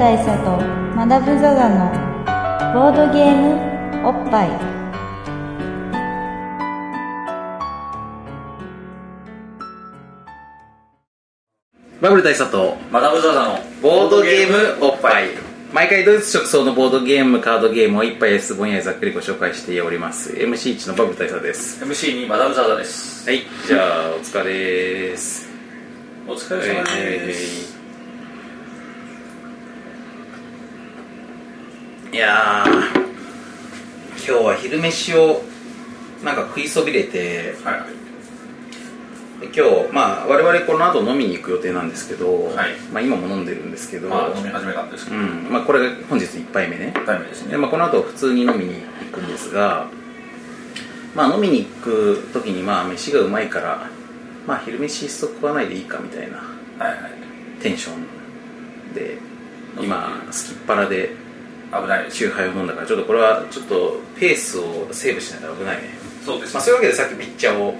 大佐とマダム・ザ・ザのボードゲームおっぱい。バブル大佐とマダム・ザ・ザのボードゲームおっぱい。毎回ドイツ直送のボードゲームカードゲームを一杯ですぼんやりざっくりご紹介しております。MC1 のバブル大佐です。MC にマダム・ザ・ザです。はい。じゃあお疲れです。お疲れ様ですいやー今日は昼飯をなんか食いそびれてはい。今日まあ我々この後飲みに行く予定なんですけど、はい。まあ今も飲んでるんですけど、まあ飲み始めたんですけど。うんまあこれが本日1杯目ね。タイムですね。でまあ、この後普通に飲みに行くんですが、まあ、飲みに行く時にまあ飯がうまいから、まあ、昼飯一足食わないでいいかみたいなはいはい。テンションで今すきっ腹で危ない。ですチューハイを飲んだからちょっとこれはちょっとペースをセーブしないと危ないね、そうですまあ、そういうわけでさっきピッチャーを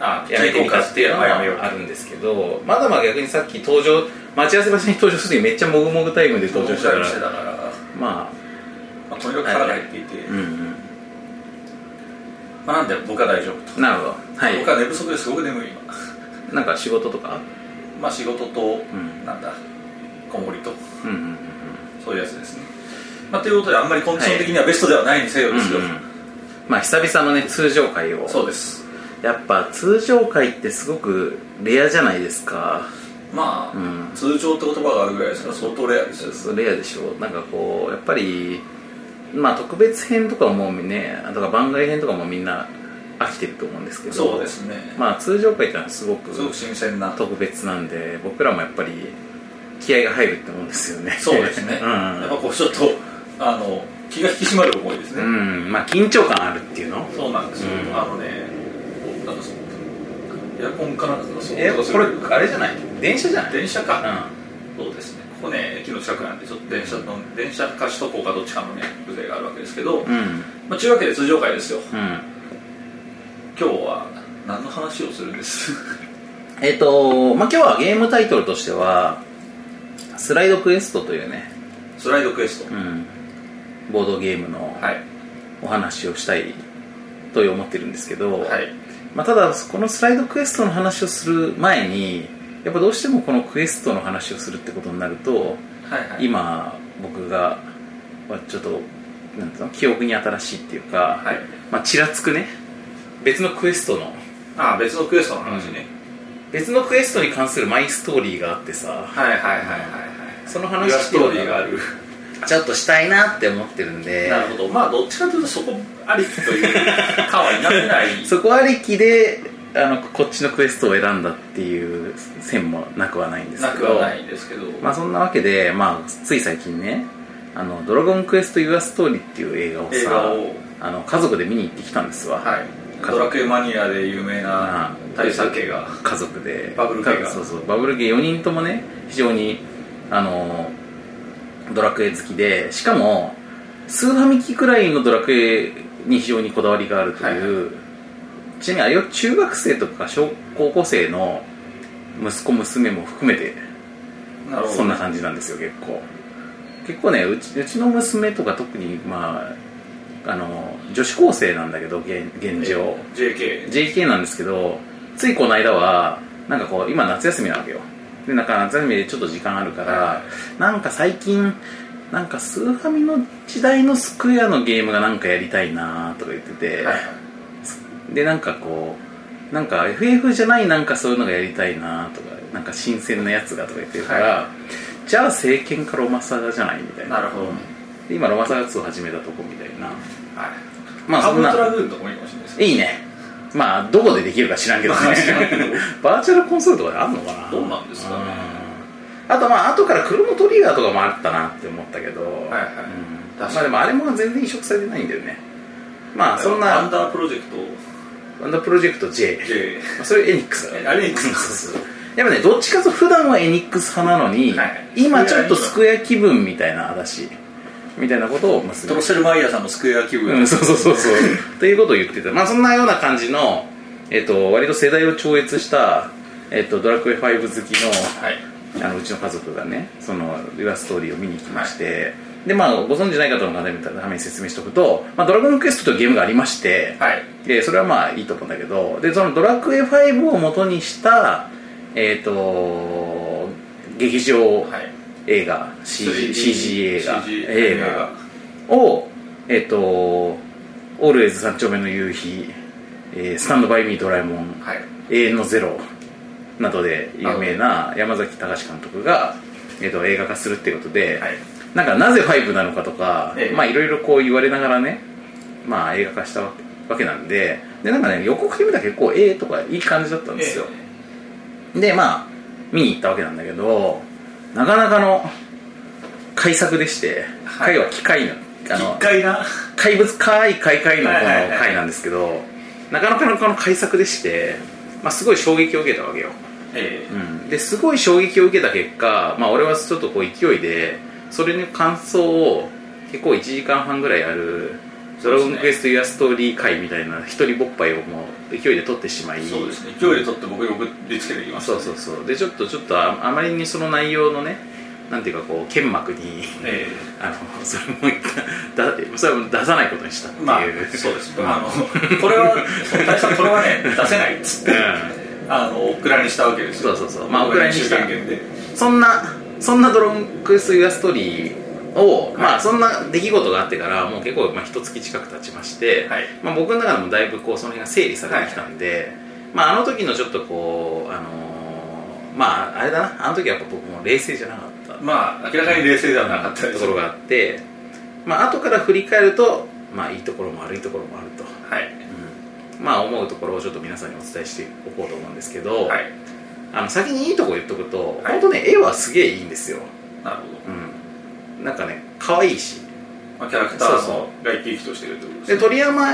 あやめてみたっていうのはあるんですけどまだまだ逆にさっき登場待ち合わせ場所に登場する時めっちゃもぐもぐタイムで登場したからしてたからままあとにかく腹が減っていて。あうんうん。まあなんで僕は大丈夫と。なるほど。はい。僕は寝不足ですごく眠い今。なんか仕事とか？まあ仕事とん。なんだこもりと。うんうんうん。そういうやつですねまあということであんまりコンディション的にはベストではないにせよですよ。うんうんまあ久々のね通常会を。そうです。やっぱ通常会ってすごくレアじゃないですか。まあうん。通常って言葉があるぐらいですから相当レアですよ。レアでしょ。なんかこうやっぱりまあ特別編とかもねあとか番外編とかもみんな飽きてると思うんですけど。そうですね。まあ通常会ってのはすごくすごく新鮮な。特別なんで僕らもやっぱり気合が入るって思うんですよね。そうですね、うん。やっぱこうちょっとあの気が引き締まる思いですね、うんまあ緊張感あるっていうの？そうなんですよ、うん。あのねなんかそうエアコンかなんかそうえこれあれじゃない？電車じゃない？電車か、うそうですね。ここね駅の近くなんでちょっと電車の電車か首都高かどっちかのね風情があるわけですけど、んうん。まあ、というわけで通常会ですよ。うん。今日は何の話をするんです？えっ、と、まあ、今日はゲームタイトルとしては「スライドクエスト」というね、スライドクエスト、うん、ボードゲームのはい。お話をしたいと思ってるんですけど、はい。まあ、ただこのスライドクエストの話をする前にやっぱどうしてもこのクエストの話をするってことになるとはいはい。今僕がまあちょっとなんていうの記憶に新しいっていうか、はい。まあ、ちらつくね別のクエストのあ別のクエストの話ね、別のクエストに関するマイストーリーがあってさはいはいはいはいはい。その裏話ストーリーがあるちょっとしたいなって思ってるんで。なるほど。まあどっちかというとそこありきというかは否めない。そこありきであのこっちのクエストを選んだっていう線もなくはないんですけど。なくはないんですけど、まあそんなわけで、まあ、つい最近ね「あのドラゴンクエスト・ユア・ストーリー」っていう映画をさあの家族で見に行ってきたんですわ、はい。ドラクエマニアで有名な大佐家が。家族で。バブル系が。そうそう。バブル系4人ともね非常にあのドラクエ好きでしかもスーファミ機くらいのドラクエに非常にこだわりがあるという、ちなみにあれは中学生とか小高校生の息子娘も含めてそんな感じなんですよ結構。結構ねうちうちの娘とか特にまああの女子高生なんだけど現現状。JK JK なんですけどついこの間はなんかこう今夏休みなわけよでなんか夏休みでちょっと時間あるからなんか最近なんかスーファミの時代のスクエアのゲームがなんかやりたいなとか言ってて、はいでなんかこうなんか FF じゃないなんかそういうのがやりたいなとかなんか新鮮なやつがとか言ってるから、はじゃあ聖剣かロマサガじゃないみたいな。なるほど。で今ロマサガ2を始めたとこみたいな。はい。まあそんな。カブトラグーンとかもいいかもしれないですね。いいねまあどこでできるか知らんけどね。バーチャルコンソールとかであんのかな。どうなんですかね。うん。あとまあ後からクロノトリガーとかもあったなって思ったけど、はいはい。うん。まあでもあれも全然移植されてないんだよね。まあそんな。アンダープロジェクト？ワンダープロジェクト J J まあそれエニックスだえあれエニックスそうそう。やっぱねどっちかと普段はエニックス派なのに、はい今ちょっとスクエア気分みたいな話みたいなことを結びトロセルマイヤーさんのスクエア気分、うん、そうそうそうそう。ということを言ってた。まあそんなような感じの、えっと割と世代を超越した、えっとドラクエ5好きのはい。あのうちの家族がねその「ユアストーリーを見に行きまして、でまあご存知ない方のために説明しておくと「まあ、ドラゴンクエスト」というゲームがありまして、はい。でそれはまあいいと思うんだけどでその「ドラクエ5」を元にしたえっ、と劇場はい映画 CG, CG 映画 CG 映画。をえっ、と「オールウェイズ三丁目の夕日」えースタンドバイミードラえもん」はい。永遠のゼロなどで有名な山崎隆監督が、えー、と映画化するっていうことで、はい。なんかなぜ5なのかとか、ええ。まあいろいろこう言われながらね、まあ映画化したわけわけなんででなんかね予告で見たら結構ええとかいい感じだったんですよ、でまあ見に行ったわけなんだけどなかなかの改作でしてはい。回は機械のあの一回な？怪物怪怪怪のこの回なんですけどなかなかのこの改作でして、まあ、すごい衝撃を受けたわけよ、えうん、ですごい衝撃を受けた結果、まあ、俺はちょっとこう勢いでそれの感想を結構1時間半ぐらいある「ドラゴンクエスト・ユア・ストーリー会」みたいな一人ぼっぱいをもう勢いで撮ってしまい。えそうですね。勢いで取って僕に送りつけてきましたそうそうそう。でちょっとちょっとああまりにその内容のねなんていうかこう剣幕にえあのそれもだそれも出さないことにしたっていう、えまあそうです。うんあのこれは大したこれはね出せないっつってうあのオクラにしたわけですよ。そうそうそう。まあオクラにした。そんなそんなドローンクエスト・ユア・ストーリーを、まあそんな出来事があってからもう結構まあ一月近く経ちまして、はい。まあ、僕の中でもだいぶこうその辺が整理されてきたんで、まあ、あの時のちょっとこうあのーまああれだなあの時はやっぱ僕も冷静じゃなかった。まあ明らかに冷静ではなかったところがあってまあ後から振り返るとまあいいところも悪いところもあると、はい。うん。まあ思うところをちょっと皆さんにお伝えしておこうと思うんですけど、はい。あの先にいいとこ言っとくと、はい。本当ね絵はすげえいいんですよ、なるほど。うん、なんかね可愛いし。まあキャラクターのが生き生きとしてるってことですでね鳥山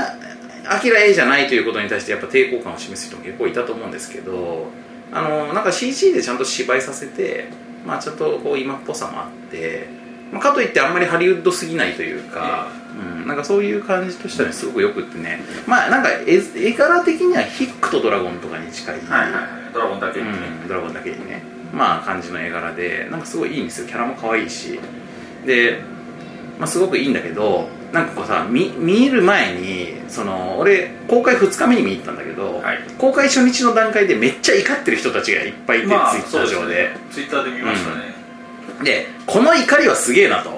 明絵じゃないということに対してやっぱ抵抗感を示す人も結構いたと思うんですけどあのなんか CG でちゃんと芝居させて、まあ、ちょっとこう今っぽさもあって、まあ、かといってあんまりハリウッドすぎないというか、うん、なんかそういう感じとしてはねすごくよくってね。まあなんか絵絵柄的にはヒックとドラゴンとかに近いはいはい。ドラゴンだけにね。うん、ドラゴンだけにね。まあ感じの絵柄でなんかすごいいいんですよ。キャラも可愛いしで、まあ、すごくいいんだけどなんかこうさ見見る前にその俺公開2日目に見に行ったんだけど、はい。公開初日の段階でめっちゃ怒ってる人たちがいっぱいいて、まあツイッター上で。ツイッターで見ましたね。でこの怒りはすげえなと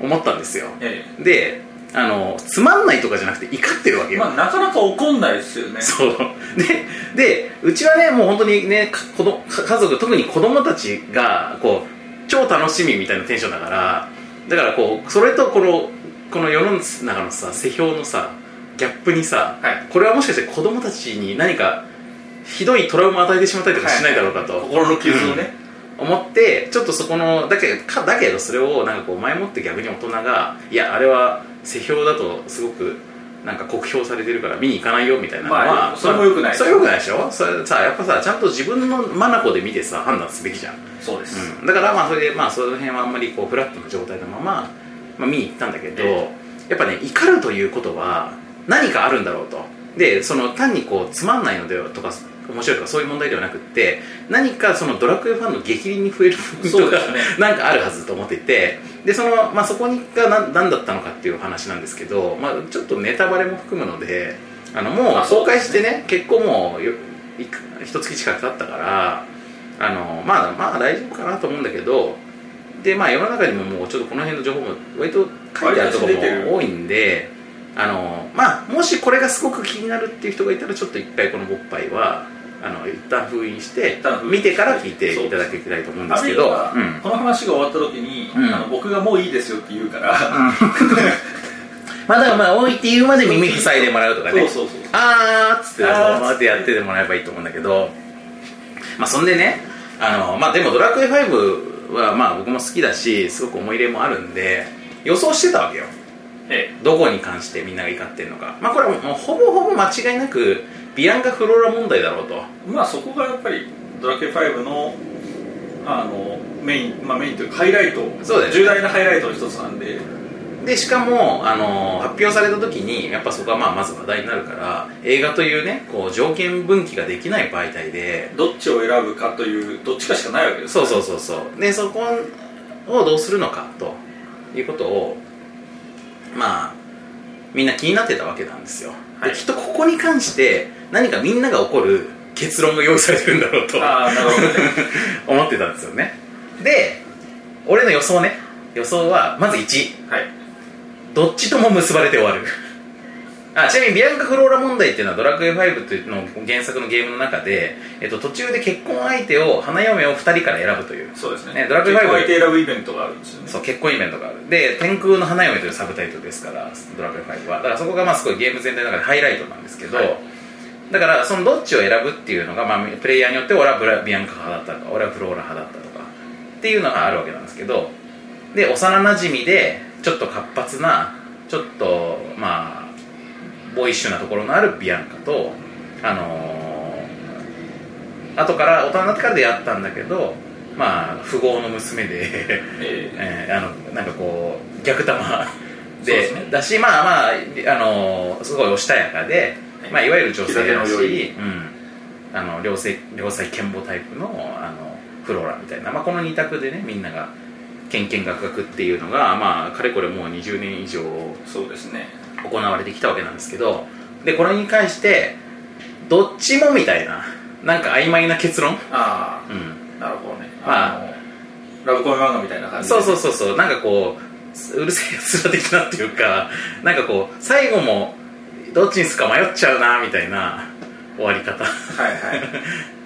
思ったんですよ。えであのつまんないとかじゃなくて怒ってるわけよ、えまあなかなか怒んないですよね。そう。ででうちはねもう本当にねか子供か家族特に子供たちがこう超楽しみみたいなテンションだからだからこうそれとこのこの世の中のさ世評のさギャップにさ、はい。これはもしかして子供たちに何かひどいトラウマを与えてしまったりとかしないだろうかと、心の傷をね。思ってちょっとそこのだけかだけどそれをなんかこう前もって逆に大人がいやあれは世評だとすごくなんか酷評されてるから見に行かないよみたいなのは、まあそれも良くない。それ良くないでしょ？それさやっぱさちゃんと自分の眼で見てさ判断すべきじゃん、そうです。うん、だからまあそれでまあその辺はあんまりこうフラットな状態のまま、まあ、見に行ったんだけど、えやっぱね怒るということは何かあるんだろうと。でその単にこうつまんないのではとか面白いとかそういう問題ではなくって何かそのドラクエファンの激鱗に増える部分とか、ね。なんかあるはずと思っていてでその、まあ、そこにが何何だったのかっていう話なんですけど、まあ、ちょっとネタバレも含むのであのもう公開してね結構もう一月近く経ったからあのまあまあ大丈夫かなと思うんだけどでまあ世の中にももうちょっとこの辺の情報も割と書いてあるところも多いんであのまあもしこれがすごく気になるっていう人がいたらちょっと一回この「ボッパイは」あの一旦封印して見てから聞いていただきたいと思うんですけどうん。この話が終わった時に、うん。あの僕がもういいですよって言うから、まあだまあ多いって言うまで耳塞いでもらうとかね。あーっつってあーって。やっててもらえばいいと思うんだけど。まあそんでねあのまあでも「ドラクエ5」はまあ僕も好きだしすごく思い入れもあるんで予想してたわけよ。えどこに関してみんなが怒ってるのか。まあこれはもうほぼほぼ間違いなくビアンカ・フローラ問題だろうと。えまあそこがやっぱりドラクエ5のあのメイン、まあ、メインというかハイライト。そうだよね。重大なハイライトの一つなんで。でしかも、あの発表された時にやっぱそこはまあまず話題になるから映画というねこう条件分岐ができない媒体でどっちを選ぶかというどっちかしかないわけです。そうそうそうそう。でそこをどうするのかということをまあみんな気になってたわけなんですよ、はい。できっとここに関して何かみんなが起こる結論が用意されてるんだろうとああなるほどね。思ってたんですよね。で俺の予想ね。予想はまず1はい。どっちとも結ばれて終わるあちなみにビアンカ・フローラ問題っていうのはドラクエ5というの原作のゲームの中で、えっと、途中で結婚相手を花嫁を2人から選ぶという。そうですね。ねドラクエ5結婚相手選ぶイベントがあるんですよね。そう結婚イベントがある。で「天空の花嫁」というサブタイトルですからドラクエ5は。だからそこがまあすごいゲーム全体の中でハイライトなんですけど、はい。だからそのどっちを選ぶっていうのが、まあ、プレイヤーによって俺はブラビアンカ派だったとか俺はフローラ派だったとかっていうのがあるわけなんですけどで幼なじみでちょっと活発なちょっとまあボーイッシュなところのあるビアンカとあのー後から大人になってから出会ったんだけどまあ富豪の娘でええ。ーあのなんかこう逆玉 でね。だしまあまああのすごいおしとやかで、はい。まあ、いわゆる女性だし、うん、あの両性両妻剣母タイプのあのフローラみたいな、まあ、この二択でねみんながけんけんがくがくっていうのが、まあ、かれこれもう20年以上。ーそうですね行われてきたわけなんですけどでこれに関してどっちもみたいななんか曖昧な結論、あうん、あなるほどね。まあのラブコメ漫画みたいな感じで。そうそうそうそう。なんかこううるせえやつら的なっていうかなんかこう最後もどっちにするか迷っちゃうなみたいな終わり方。はいはい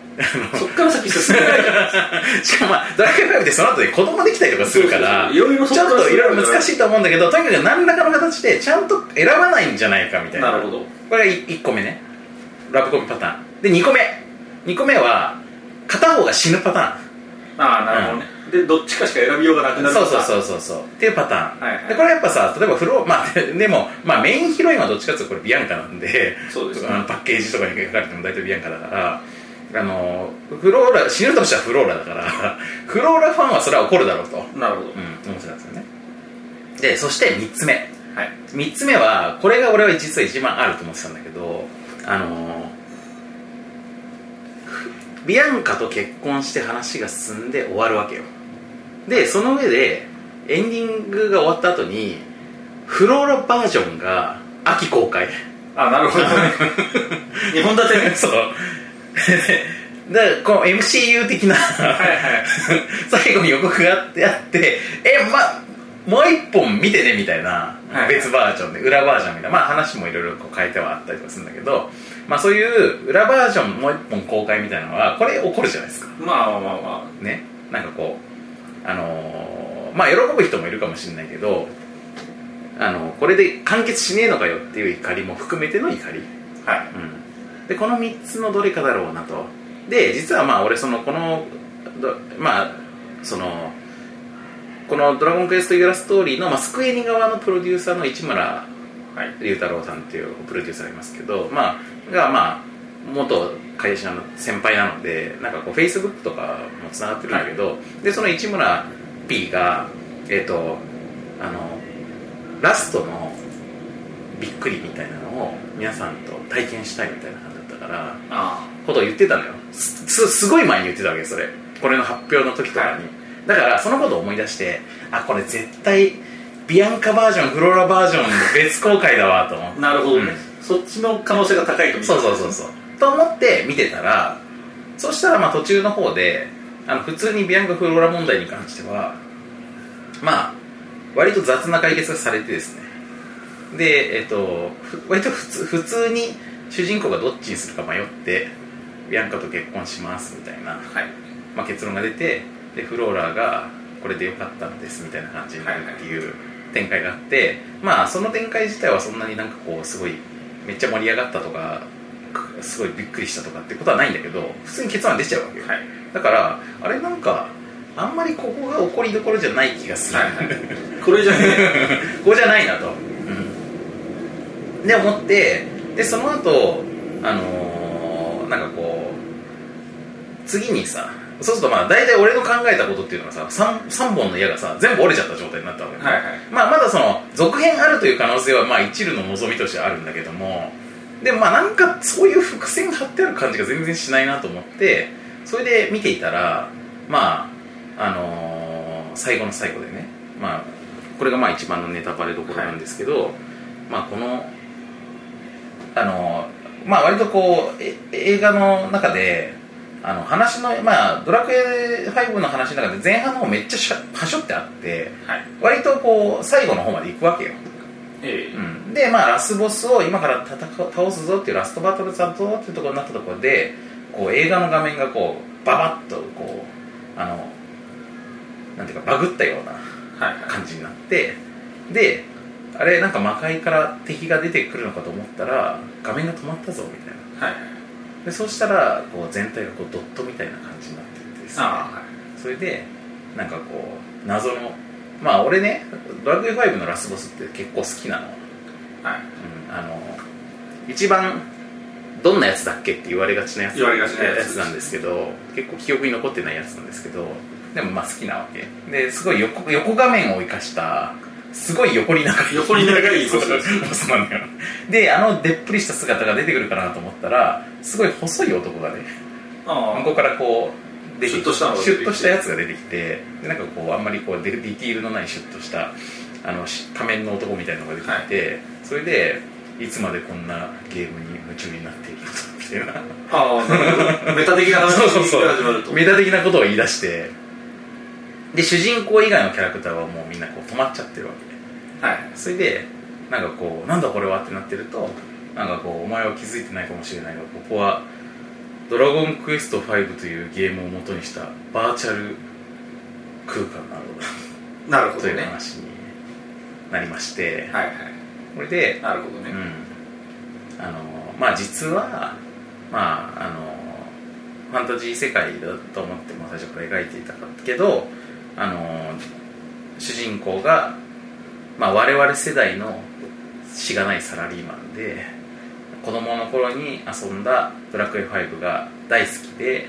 そっから先進めないじゃないですか しかもまあドラクエ5でその後で子供できたりとかするからちょっといろいろ難しいと思うんだけどとにかく何らかの形でちゃんと選ばないんじゃないかみたいな。なるほど。これが1個目ね。ラブコメパターン。で2個目。2個目は片方が死ぬパターン。ああなるほどね、でどっちかしか選びようがなくなるそうそうそううそうそう。っていうパターン、はいはい。でこれやっぱさ例えばフローまあで でも、まあ、メインヒロインはどっちかっていうとこれビアンカなんで。そうですね。パッケージとかに書かれても大体ビアンカだからあのフローラ死ぬとしたらフローラだから フローラファンはそれは怒るだろうと、なるほど、うん、思ってたんですよね。でそして3つ目。はい。3つ目はこれが俺は実は一番あると思ってたんだけどあのビアンカと結婚して話が進んで終わるわけよ。でその上でエンディングが終わった後にフローラバージョンが秋公開。あなるほどね。日本立てね。そう だからこの MCU 的な 最後に予告があってあってえまもう一本見てねみたいなはい別バージョンで裏バージョンみたいな。まあ話もいろいろこう変えてはあったりとかするんだけどまあそういう裏バージョンもう一本公開みたいなのはこれ起こるじゃないですか。まあまあまあまね。なんかこうあのーまあ喜ぶ人もいるかもしれないけどあのこれで完結しねえのかよっていう怒りも含めての怒り。あはい。うん、でこの3つのどれかだろうなと。で実はまあ俺そのこのどまあそのこの「ドラゴンクエストユーラストーリーの」まあ、スクエニ側のプロデューサーの市村はい。龍太郎さんっていうプロデューサーがいますけどまあがまあ元会社の先輩なのでなんかこうフェイスブックとかもつながってるんだけど、でその市村 P がえっ、とあのラストのびっくりみたいなのを皆さんと体験したいみたいなかことを言ってたのよ。すすすごい前に言ってたわけそれ。これの発表の時とかに、はい。だからそのことを思い出してあこれ絶対ビアンカバージョンフローラバージョン別公開だわと思って。あなるほどね、そっちの可能性が高いとそうそうそうそう。と思って見てたらそしたらまあ途中の方であの普通にビアンカフローラ問題に関してはまあ割と雑な解決がされてですね。でえっとふ割と普通普通に主人公がどっちにするか迷ってビアンカと結婚しますみたいな、はい。まあ、結論が出てでフローラがこれでよかったんですみたいな感じになるっていう展開があって、まあその展開自体はそんなになんかこうすごいめっちゃ盛り上がったとかくすごいびっくりしたとかってことはないんだけど普通に結論出ちゃうわけよ、はい。だからあれなんかあんまりここが怒りどころじゃない気がする、はいはい。これじゃねここじゃないなと、うん、で思ってでその後あのーなんかこう次にさそうするとまあ大体俺の考えたことっていうのがさ 3, 三本の矢がさ全部折れちゃった状態になったわけ。ね、はいはい。まあ、まだその続編あるという可能性はまあ一縷の望みとしてあるんだけども。でもまあなんかそういう伏線が張ってある感じが全然しないなと思ってそれで見ていたらまああのー最後の最後でねまあこれがまあ一番のネタバレどころなんですけど、まあこのあのーまあ割とこうえ映画の中であの話のまあドラクエ5の話の中で前半の方めっちゃしゃはしょってあってはい。割とこう最後の方まで行くわけよ、ええ。うん、でまあラスボスを今から戦う倒すぞっていうラストバトルだぞっていうところになったところでこう映画の画面がこうババッとこうあのなんていうかバグったようなはいはい。感じになってであれなんか魔界から敵が出てくるのかと思ったら画面が止まったぞみたいな。はい。はいでそうしたらこう全体がこうドットみたいな感じになってってですね。はい。それでなんかこう謎のまあ俺ねドラクエ5のラスボスって結構好きなの、はい。うん、あの一番どんなやつだっけって言われがちなやつ言われがちなやつなんですけど結構記憶に残ってないやつなんですけどでもまあ好きなわけ。ですごい横横画面を生かしたすごい横に長い。横に長いなんだよであのでっぷりした姿が出てくるかなと思ったらすごい細い男がねあ向こうからこう出てきシュッとしたのが出てシュッとしたやつが出てきてでなんかこうあんまりこうデディティールのないシュッとしたあのし仮面の男みたいなのが出てきて、それでいつまでこんなゲームに夢中になっているみたいな。ああメタ的な話そうそうそう。が始まると。メタ的なことを言い出してで主人公以外のキャラクターはもうみんなこう止まっちゃってるわけ。はい。それでなんかこうなんだこれはってなってるとなんかこうお前は気づいてないかもしれないがここは「ドラゴンクエスト5」というゲームを元にしたバーチャル空間なのだ。というなるほどね。話になりまして、はいはい。これで、なるほどね、うん、あのまあ実はまああのファンタジー世界だと思っても最初から描いていたけどあの主人公が、まあ、我々世代のしがないサラリーマンで子供の頃に遊んだ「ドラクエ5」が大好きで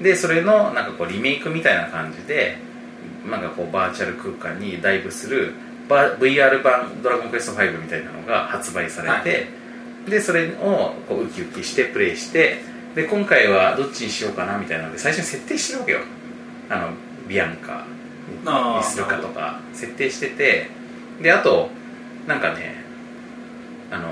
でそれのなんかこうリメイクみたいな感じでなんかこうバーチャル空間にダイブするバ VR 版「ドラゴンクエスト5」みたいなのが発売されて、でそれをこうウキウキしてプレイしてで今回はどっちにしようかなみたいなので最初に設定してるわけよ。あのビアンカにするかとか設定しててであとなんかねあの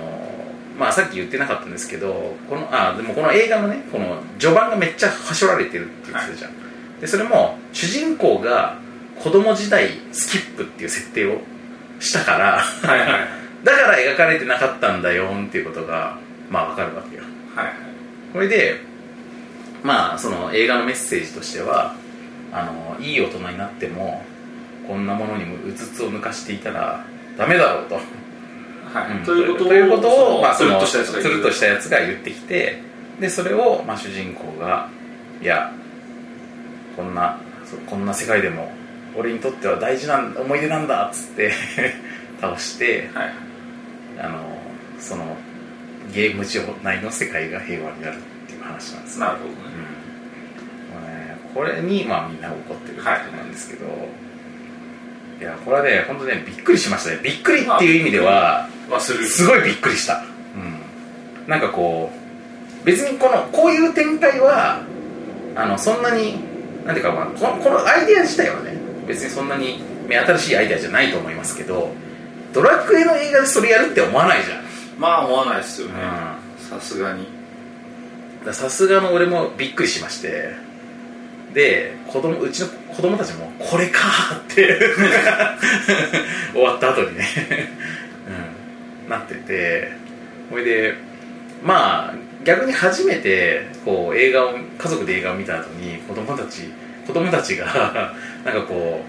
まあさっき言ってなかったんですけどこのあでもこの映画のねこの序盤がめっちゃはしょられてるって言ってたじゃん、でそれも主人公が子供時代スキップっていう設定をしたからはいはい。は いだから描かれてなかったんだよっていうことがまあわかるわけよ。はい。これでまあその映画のメッセージとしてはあのいい大人になってもこんなものにもうつつを抜かしていたらダメだろうと、はい。うん。ということをということをまあつるっとしたやつが言ってきてでそれをまあ主人公がいやこんなこんな世界でも俺にとっては大事な思い出なんだっつって 倒してはい。あのそのゲーム上内の世界が平和になるっていう話なんですね。なるほどね。うんこれにまあみんな怒ってるってことなんですけど、い、やこれはね本当ねびっくりしましたね。びっくりっていう意味では忘れる。すごいびっくりした、うん、なんかこう別にこのこういう展開はあのそんなになんていうか、まあ、このこのアイデア自体はね別にそんなに目新しいアイデアじゃないと思いますけどドラクエの映画でそれやるって思わないじゃん。まあ思わないですよね。うさすがに。さすがの俺もびっくりしましてで子供うちの子供たちもこれかって 終わった後にね、うん、なっててそれでまあ逆に初めてこう映画を家族で映画を見た後に子供たち子供たちが なんかこ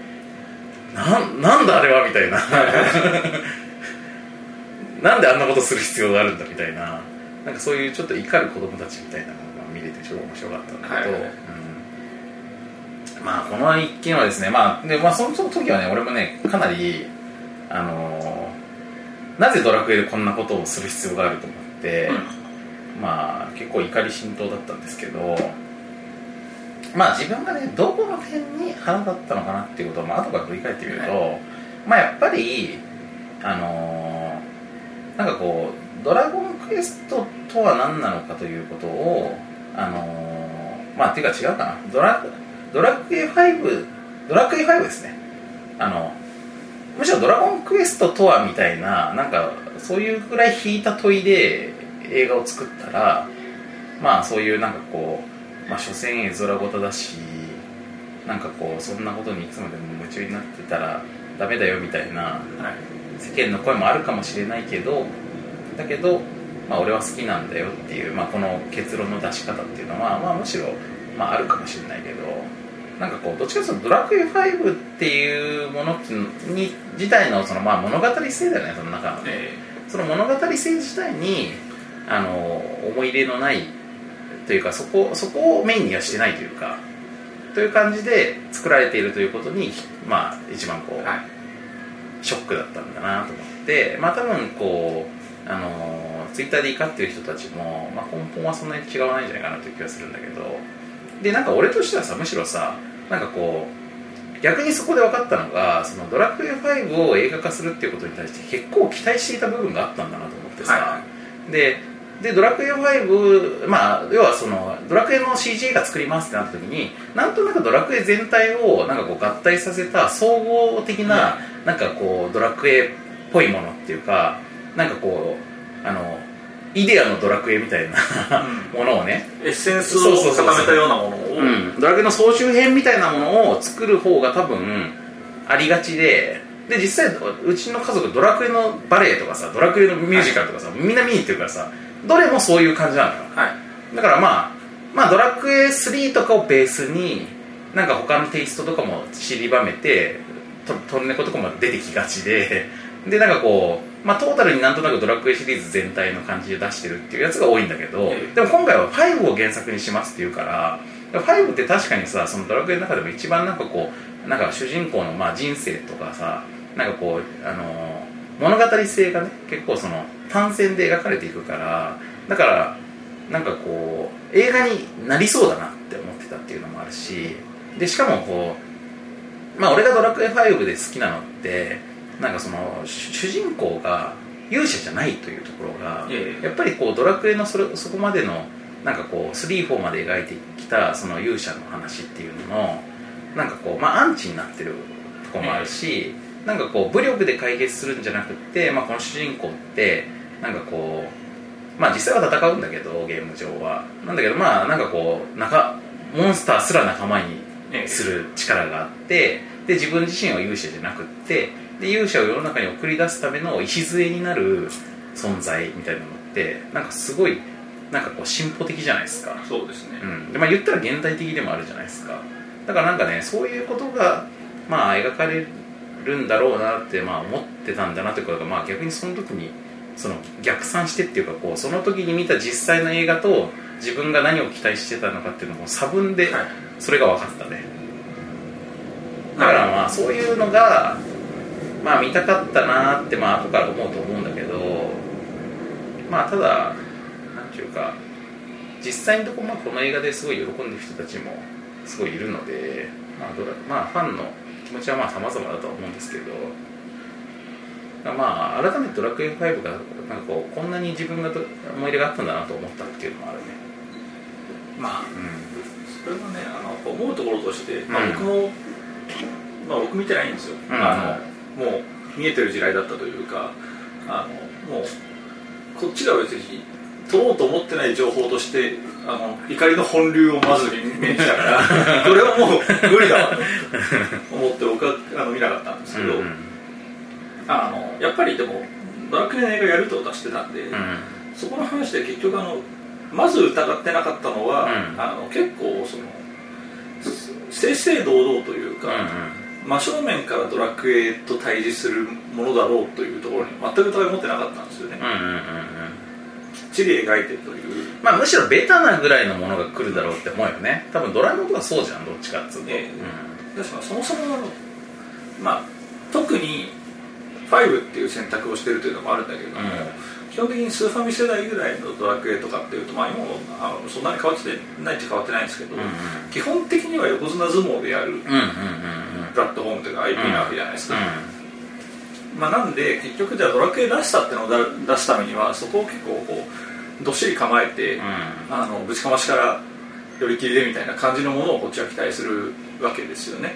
うななんだあれはみたいななんであんなことする必要があるんだみたいななんかそういうちょっと怒る子供たちみたいなのが見れてちょっと面白かったんだけど、はいはい。まあこの一件はですねまあで、まあ、その時はね俺もねかなりあのーなぜドラクエでこんなことをする必要があると思って、まあ結構怒り心頭だったんですけどまあ自分がねどこの点に腹立ったのかなっていうことを、まあ後から振り返ってみると、まあやっぱりあのーなんかこう「ドラゴンクエスト」とは何なのかということをあのーまあっていうか違うかな。ドラドラクエ5ドラクエ5ですね。あのむしろ「ドラゴンクエスト」とはみたいななんかそういうぐらい引いた問いで映画を作ったらまあそういうなんかこうまあ所詮絵空事だしなんかこうそんなことにいつまでも夢中になってたらダメだよみたいなはい。世間の声もあるかもしれないけどだけど、まあ、俺は好きなんだよっていう、まあ、この結論の出し方っていうのは、まあ、むしろ、まあ、あるかもしれないけどなんかこうどっちかというとドラクエ5っていうものに自体のその、まあ、物語性だよねその中のね。えその物語性自体にあの思い入れのないというかそこそこをメインにはしてないというかという感じで作られているということにまあ一番こう、えはい。ショックだったんだなと思ってまあ多分こうあのツイッターで怒ってる人たちも、まあ、根本はそんなに違わないんじゃないかなという気がするんだけどでなんか俺としてはさむしろさなんかこう逆にそこで分かったのがそのドラクエ5を映画化するっていうことに対して結構期待していた部分があったんだなと思ってさ、はででドラクエ5まあ要はそのドラクエの CG が作りますってなった時になんとなくドラクエ全体をなんかこう合体させた総合的な、なんかこうドラクエっぽいものっていうかなんかこうあのイデアのドラクエみたいなものをね、エッセンスを固めたようなものを。うん、ドラクエの総集編みたいなものを作る方が多分ありがちで。で実際うちの家族ドラクエのバレエとかさドラクエのミュージカルとかさ、みんな見に行ってるからさどれもそういう感じなのよ。はい。だからまあまあドラクエ3とかをベースになんか他のテイストとかも散りばめてとトルネコとかも出てきがちで。でなんかこうまあトータルになんとなくドラクエシリーズ全体の感じで出してるっていうやつが多いんだけど、ええ。でも今回は5を原作にしますっていうから5って確かにさそのドラクエの中でも一番なんかこうなんか主人公のまあ人生とかさなんかこうあのー物語性がね結構その単線で描かれていくからだからなんかこう映画になりそうだなって思ってたっていうのもあるしでしかもこうまあ俺がドラクエ5で好きなのってなんかその主主人公が勇者じゃないというところが、ええ。やっぱりこうドラクエのそれそこまでのなんかこう34まで描いてきたその勇者の話っていうののなんかこうまあアンチになってるところもあるし、なんかこう武力で解決するんじゃなくって、まあ、この主人公ってなんかこうまあ実際は戦うんだけどゲーム上は。なんだけどまあなんかこう仲モンスターすら仲間にする力があってで自分自身は勇者じゃなくってで勇者を世の中に送り出すための礎になる存在みたいなのってなんかすごいなんかこう進歩的じゃないですか。そうですね、うん。でまあ、言ったら現代的でもあるじゃないですか。だからなんかねそういうことがまあ描かれるんだろうなってまあ思ってたんだなということがまあ逆にその時にその逆算してっていうかこうその時に見た実際の映画と自分が何を期待してたのかっていうのも差分ではい。それが分かったね。だからまあそういうのがまあ見たかったなってまあ後から思うと思うんだけどまあただなんていうか実際のところまあこの映画ですごい喜んでる人たちもすごいいるのでまあどれまあファンの気持ちはまあ様々だとは思うんですけどまあ改めてドラクエ5がなんかこうこんなに自分がど思い入れがあったんだなと思ったっていうのもあるね。まあうそれはねあの思うところとして、まあ、うん。僕も、まあ、僕見てないんですよ、うん。あのもう見えてる時代だったというかあのもうこっちが別に取ろうと思ってない情報としてあの怒りの本流をまず目にしたから これはもう無理だわと 思って僕はあの見なかったんですけど、んうん。あのやっぱりでもドラクエの映画やるってことはしてたんで、うん。そこの話で結局あのまず疑ってなかったのは、うん。あの結構その正々堂々というか、真正面からドラクエと対峙するものだろうというところに全く疑いを持ってなかったんですよね、うんうんうんうん。うんきっちり描いてるという。まあむしろベタなぐらいのものが来るだろうって思うよね。多分ドラえもんとかそうじゃんどっちかっつうと、えですからそもそもまあ特に5っていう選択をしてると。いうのもあるんだけれども、うん基本的にスーファミ世代ぐらいのドラクエとかっていうと、まあ、今もあのそんなに変わってないっちゃ変わってないんですけど、うんうん基本的には横綱相撲でやるうんうんうんうん。プラットフォームというか IP なわけじゃないですか、うまあ、なんで結局じゃあドラクエらしさっていうのをだ出すためにはそこを結構こうどっしり構えて、ん。あのぶちかましから寄り切りでみたいな感じのものをこっちは期待するわけですよね。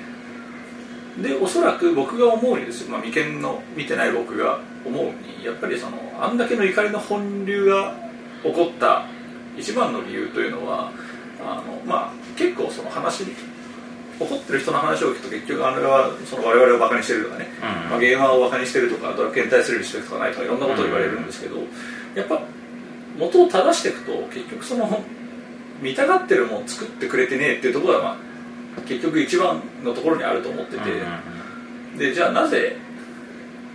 でおそらく僕が思うにですよ、まあ、眉間の見てない僕が思うにやっぱりそのあんだけの怒りの本流が起こった一番の理由というのはあの、まあ、結構その話怒ってる人の話を聞くと結局あれはその我々をバカにしてるとかね、うん。まあ、ゲーマーをバカにしてるとかドラクエに対するリスペクトがないとかいろんなことを言われるんですけど、やっぱ元を正していくと結局その見たがってるものを作ってくれてねえっていうところが、まあ、結局一番のところにあると思ってて、でじゃあなぜ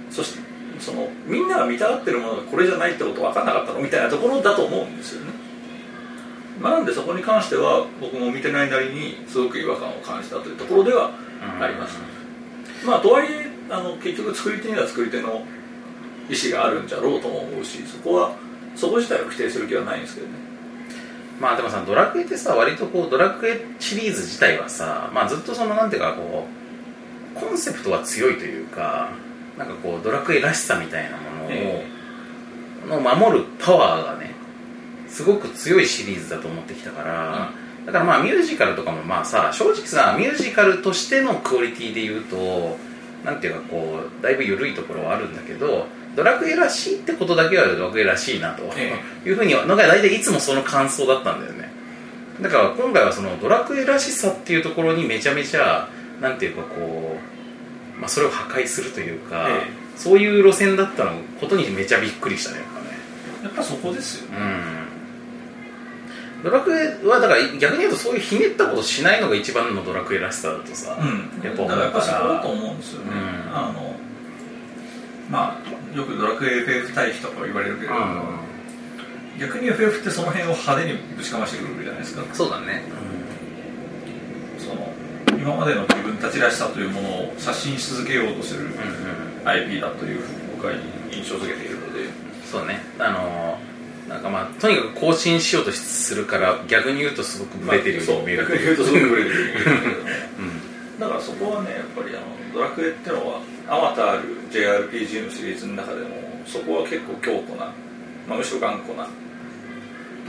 そしてそのみんなが見たがってるものがこれじゃないってこと分かんなかったのみたいなところだと思うんですよね、まあ、なんでそこに関しては僕も見てないなりにすごく違和感を感じたというところではあります、まあとはいえあの結局作り手には作り手の意思があるんじゃろうとも思うしそこはそこ自体を否定する気はないんですけどね。まあでもさドラクエってさ割とこうドラクエシリーズ自体はさ、まあ、ずっとそのなんていうかこうコンセプトは強いというかなんかこうドラクエらしさみたいなものを、えの守るパワーがねすごく強いシリーズだと思ってきたから、だからまあミュージカルとかもまあさ正直さミュージカルとしてのクオリティで言うとなんていうかこうだいぶ緩いところはあるんだけどドラクエらしいってことだけはドラクエらしいなとえ。いうふうにのが大体いつもその感想だったんだよね。だから今回はそのドラクエらしさっていうところにめちゃめちゃなんていうかこう、まあ、それを破壊するというか、えそういう路線だったのことにめちゃびっくりしたねやっぱね。やっぱそこですようん。ドラクエはだから逆に言うとそういうひねったことしないのが一番のドラクエらしさだとさ、うん、やっぱ思うだからやっぱそこだとか思うんですよね、うん。あのまあよくドラクエ FF 対比とか言われるけど、ら逆に FF ってその辺を派手にぶちかましてくるじゃないですか。うんそうだね。その今までの自分たちらしさというものを刷新し続けようとする IP だというふうに僕は印象づけているので。そうね。あのーなんかまあとにかく更新しようとするから逆に言うとすごくブレてるように見えるまあそう。逆に言うとすごくブレてるように見える。けどねうん。だからそこはねやっぱりあのドラクエってのはあまたある JRPG のシリーズの中でもそこは結構強固な、まあ、むしろ頑固な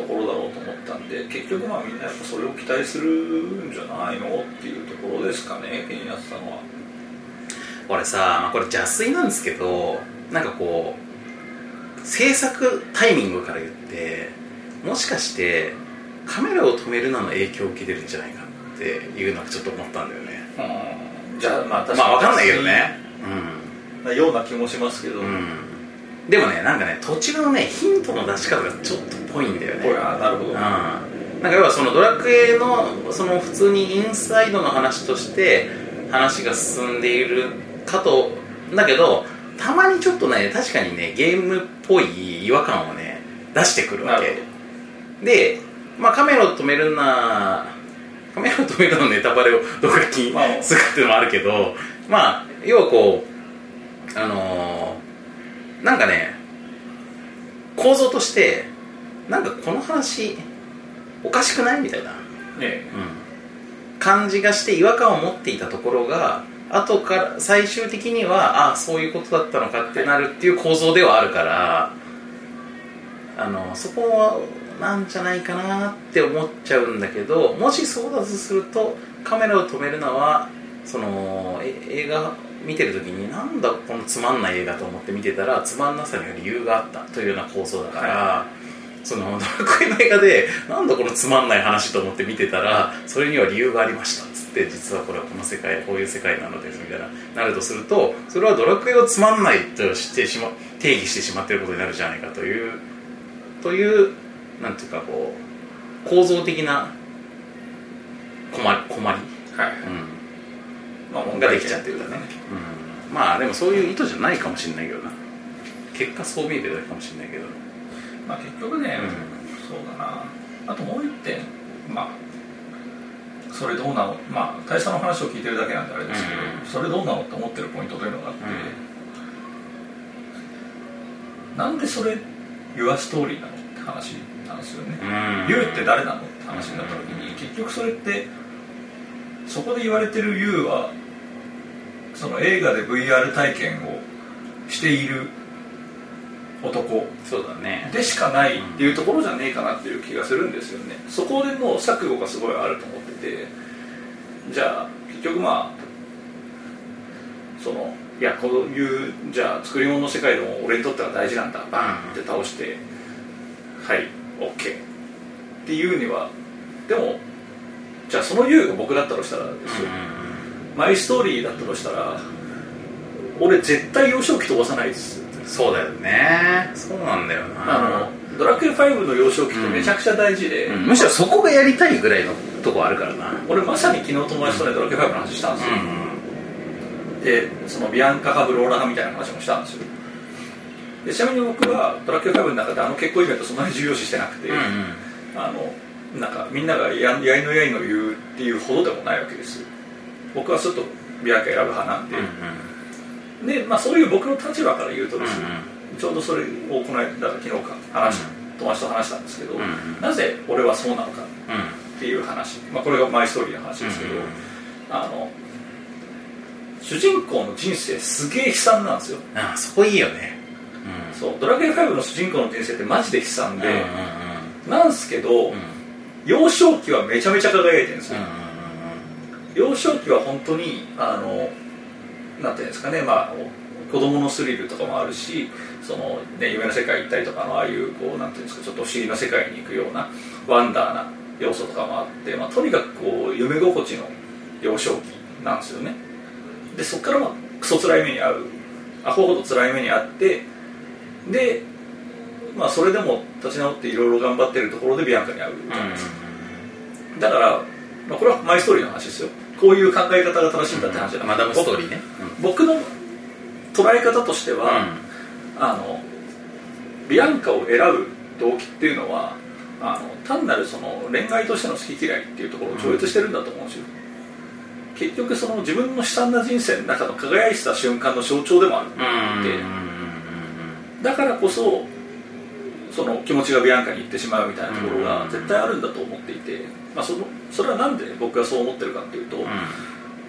ところだろうと思ったんで結局まあみんなやっぱそれを期待するんじゃないのっていうところですかね気になってたのは。俺さ、まあ、これ邪推なんですけどなんかこう制作タイミングから言ってもしかしてカメラを止めるなの影響を受けてるんじゃないかっていうのはちょっと思ったんだよね。じゃあまあ確まあわかんないけどね。なような気もしますけど、うん、うん、でもねなんかね途中のねヒントの出し方がちょっとぽいんだよね。あなるほど、うん、なんか要はそのドラクエのその普通にインサイドの話として話が進んでいるかとだけどたまにちょっとね確かにねゲームっぽい違和感をね出してくるわなるけで、まあ、カメラを止めるなカメラを止めるのネタバレをどっかにまあ。するっていうのもあるけどまあ要はこうあのーなんかね構造としてなんかこの話おかしくないみたいな、ね感じがして違和感を持っていたところが後から最終的にはああそういうことだったのかってなるっていう構造ではあるからあのそこはなんじゃないかなって思っちゃうんだけどもしそうだとするとカメラを止めるのはそのえ映画見てる時になんだこのつまんない映画と思って見てたらつまんなさには理由があったというような構造だから、そのドラクエの映画でなんだこのつまんない話と思って見てたらそれには理由がありましたっつって実はこれはこの世界こういう世界なのですみたいななるとするとそれはドラクエをつまんないとしてしま定義してしまっていることになるじゃないかというというなんていうかこう構造的な困り困り、はい。うん、まあ問ができちゃってるんだね、うん、まあでもそういう意図じゃないかもしれないけどな。結果そう見えてるだけかもしれないけど。まあ結局ね、うそうだな。あともう一点まあそれどうなのまあ大佐の話を聞いてるだけなんであれですけど、うん。それどうなのって思ってるポイントというのがあって、なんでそれ Your Story なのって話なんですよね、うん。You って誰なのって話になった時に結局それってそこで言われてる You はその映画で VR 体験をしている男そうだね。でしかないっていうところじゃねえかなっていう気がするんですよね。そこでの錯誤がすごいあると思っててじゃあ結局まあそのいやこういうじゃあ作り物の世界でも俺にとっては大事なんだ。バーンって倒して、はい OK っていうにはでもじゃあその優が僕だったとしたらですよ、マイストーリーだったとしたら俺絶対幼少期飛ばさないです。そうだよね。そうなんだよな。あのドラクエ5の幼少期ってめちゃくちゃ大事で、うん。むしろそこがやりたいぐらいのとこあるからな。俺まさに昨日友達とねドラクエ5の話したんですよ、でそのビアンカ派ブローラ派みたいな話もしたんですよ。でちなみに僕はドラクエ5の中であの結婚イベントそんなに重要視してなくて、うんうん。あのなんかみんながややいのやいの言うっていうほどでもないわけです僕はちょっとビアンカ選ぶ派なんで、で、まあ、そういう僕の立場から言うとですね、ちょうどそれをこの間昨日か話した、友達と話したんですけど、うんうん。なぜ俺はそうなのかうんうん。っていう話、まあ、これがマイストーリーの話ですけど、うんうんあの主人公の人生すげえ悲惨なんですよ。あそこいいよね。そうドラクエ5の主人公の人生ってマジで悲惨うんで、なんすけど、うん。うん幼少期はめちゃめちゃ輝いてるんですよ、うん幼少期は本当にあのなんていうんですかねまあ子供のスリルとかもあるしその、ね、夢の世界行ったりとかのああいうこうなんていうんですかちょっと不思議な世界に行くようなワンダーな要素とかもあって、まあ、とにかくこう夢心地の幼少期なんですよね。でそこからまあクソ辛い目に遭う。アホほど辛い目に遭ってでまあそれでも立ち直っていろいろ頑張ってるところでビアンカに会うじゃな。いですか、だから、まあ、これはマイストーリーの話ですよこういう考え方が正しいんだって話じゃなくてマダムストーリーね。僕の捉え方としては、あのビアンカを選ぶ動機っていうのはあの単なるその恋愛としての好き嫌いっていうところを超越してるんだと思うんですよ、結局その自分の悲惨な人生の中の輝いてた瞬間の象徴でもあるうん。でだからこそその気持ちがビアンカに行ってしまうみたいなところが絶対あるんだと思っていて、まあ、そのそれはなんで僕がそう思ってるかっていうと、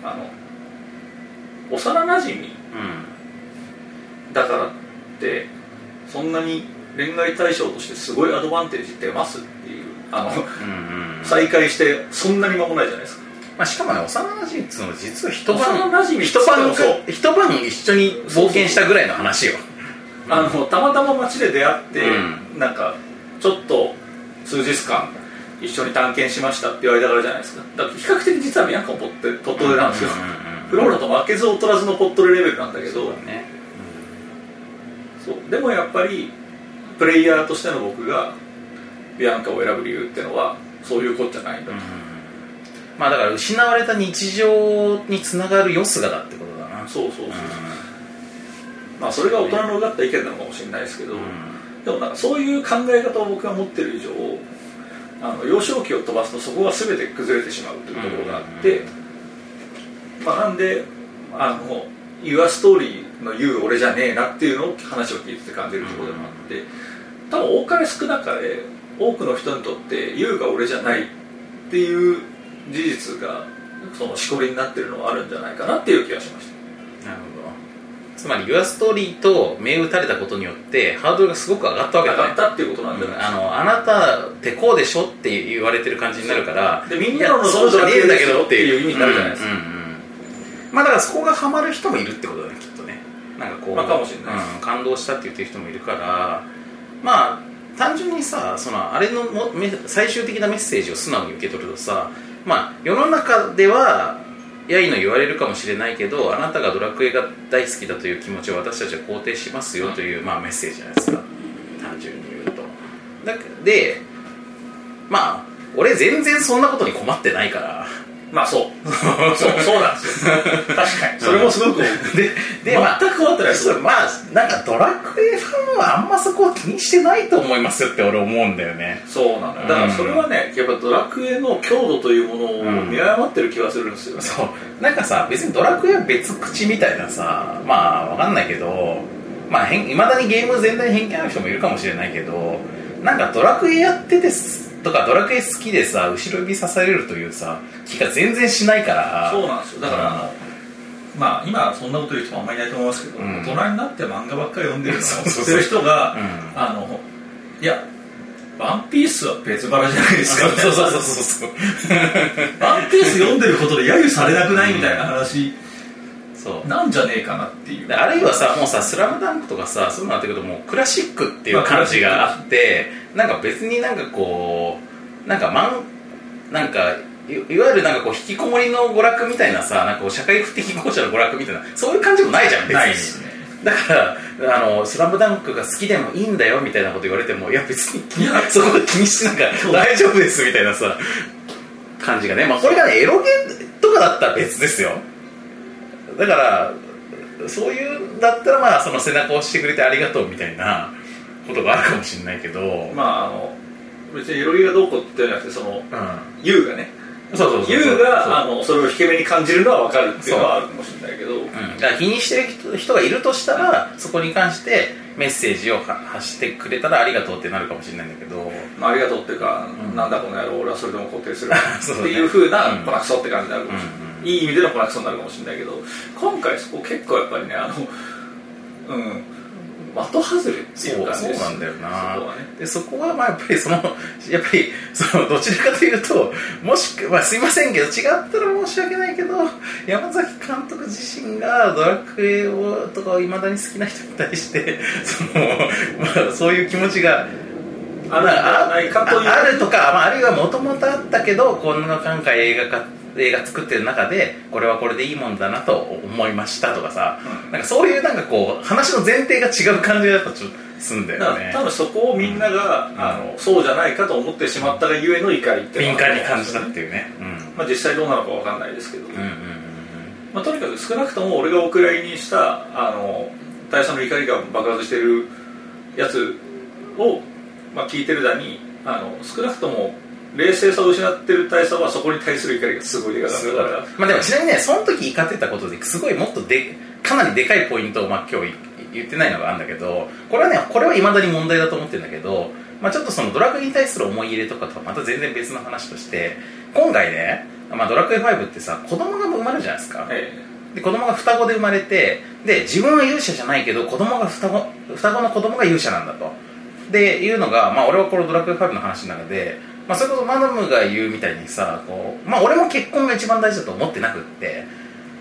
あの幼なじみだからってそんなに恋愛対象としてすごいアドバンテージ出ますっていうあの再会してそんなに間もないじゃないですか。まあ、しかもね幼馴染っつうのは実は一幼晩一晩一晩一緒に冒険したぐらいの話よあのたまたま街で出会って、うなんかちょっと数日間一緒に探検しましたって言われたからじゃないですか。だから比較的実はビアンカもポッテポットでなんですよ、フローラと負けず劣らずのポットレレベルなんだけど。そうだね。そう。でもやっぱりプレイヤーとしての僕がビアンカを選ぶ理由っていうのはそういうことじゃないんだと、まあだから失われた日常につながるよすがだってことだな。そうそうそう、まあそれが大人のうがった意見なのかもしれないですけど、でもなんかそういう考え方を僕が持ってる以上あの幼少期を飛ばすとそこが全て崩れてしまうというところがあって、まあ、なんであの「Your Story」の言う俺じゃねえなっていうのを話を聞いてて感じるところでもあって多分多かれ少なかれ多くの人にとって「言うが俺じゃない」っていう事実がそのしこりになってるのはあるんじゃないかなっていう気がしましたつまり Your Story と銘打たれたことによってハードルがすごく上がったわけ上だね。がったっていうことなんじゃないですか、あのあなたってこうでしょって言われてる感じになるからでみんなの望むそうじゃねえんだけどっていう。意味になるじゃないですか。うんうん。うんまあだからそこがハマる人もいるってことだねきっとね。なんかこう、まあかもしれないうん感動したって言ってる人もいるからまあ単純にさそのあれのもめ最終的なメッセージを素直に受け取るとさまあ世の中ではやいの言われるかもしれないけどあなたがドラクエが大好きだという気持ちを私たちは肯定しますよという、まあ、メッセージじゃないですか単純に言うと。だでまあ俺全然そんなことに困ってないからまあそう。そうそうなんですよ。確かに。それもすごくででまあ全く変わってないまあなんかドラクエファンはあんまそこを気にしてないと思いますよって俺思うんだよね。そうなのよ。だからそれはねやっぱドラクエの強度というものをうん。見誤ってる気がするんですよね、そう。なんかさ別にドラクエは別口みたいなさまあわかんないけどまあいまだにゲーム全体に偏見ある人もいるかもしれないけどなんかドラクエやっててとかドラクエ好きでさ後ろ指さされるというさ気が全然しないから。そうなんですよ。だからあの、まあ今そんなこと言う人もあんまりいないと思いますけど、うん。大人になって漫画ばっかり読んでるのをそうそうそう。知ってる人が、うん。あのいやワンピースは別腹じゃないですか。みたいなそうそうそうそうそう。ワンピース読んでることで揶揄されなくないみたいな話そう。なんじゃねえかなっていう。であるいはさもうさ「スラムダンクとかさそういうのあったけどもうクラシックっていう感じがあってなんか別になんかこうなんかマンなんかいいわゆるなんかこう引きこもりの娯楽みたいなさなんかこう社会不適合者の娯楽みたいなそういう感じもないじゃん別にないですねだからあの「スラムダンクが好きでもいいんだよみたいなこと言われてもいや別にいやそこ気にしなんか大丈夫ですみたいなさ感じがね。まあこれがねエロゲとかだったら別ですよだからそういうんだったらまあその背中を押してくれてありがとうみたいなことがあるかもしれないけど、まああの別にエロゲがどうこうって言うんじゃなくてそのうん、YOU がね。そうそうそうそう。YOU そうがあのそれを引け目に感じるのは分かるっていうのはあるかもしれないけど。うん、だから気にしてる人人がいるとしたらそこに関してメッセージをは発してくれたらありがとうってなるかもしれないんだけど。まあ、ありがとうっていうか、うん。なんだこの野郎俺はそれでも肯定する そうだね。っていうふうなうん。コナクソって感じになるかもしれない、うんうんいい意味でのコナクソになるかもしれないけど今回そこ結構やっぱりねあのうん的外れってそいうう感じですそうなんだよな。そこはね。でそこはまあやっぱりそのやっぱりそのどちらかというともしくまあすいませんけど違ったら申し訳ないけど山崎監督自身がドラクエをとかいまだに好きな人に対してその、まあ、そういう気持ちがあああるとか、まあ、あるいはもともとあったけどこんな今回映画化映画作ってる中でこれはこれでいいもんだなと思いましたとかさ、うん。なんかそういうなんかこう話の前提が違う感じがやっぱちょっとすんだだよね多分そこをみんなが、うん。あのそうじゃないかと思ってしまったがゆえの怒りって敏感に感じたっていうね。うん。まあ、実際どうなのかわかんないですけど、うんうんうんまあ、とにかく少なくとも俺がお蔵入りにしたあの大佐の怒りが爆発してるやつを、まあ、聞いてるだにあの少なくとも冷静さを失ってる大佐はそこに対する怒りがすごいでかかった。からまあでもちなみにねその時怒ってたことですごいもっとでかなりでかいポイントを、まあ、今日言ってないのがあるんだけどこれはねこれはいまだに問題だと思ってるんだけど、まあ、ちょっとそのドラクエに対する思い入れとかとはまた全然別の話として今回ね、まあ、ドラクエ5ってさ子供が生まれるじゃないですか、えで子供が双子で生まれてで自分は勇者じゃないけど子供が双子双子の子供が勇者なんだと。でいうのが、まあ、俺はこの「ドラクエ5」の話の中で、まあ、それこそマダムが言うみたいにさこう、まあ、俺も結婚が一番大事だと思ってなくって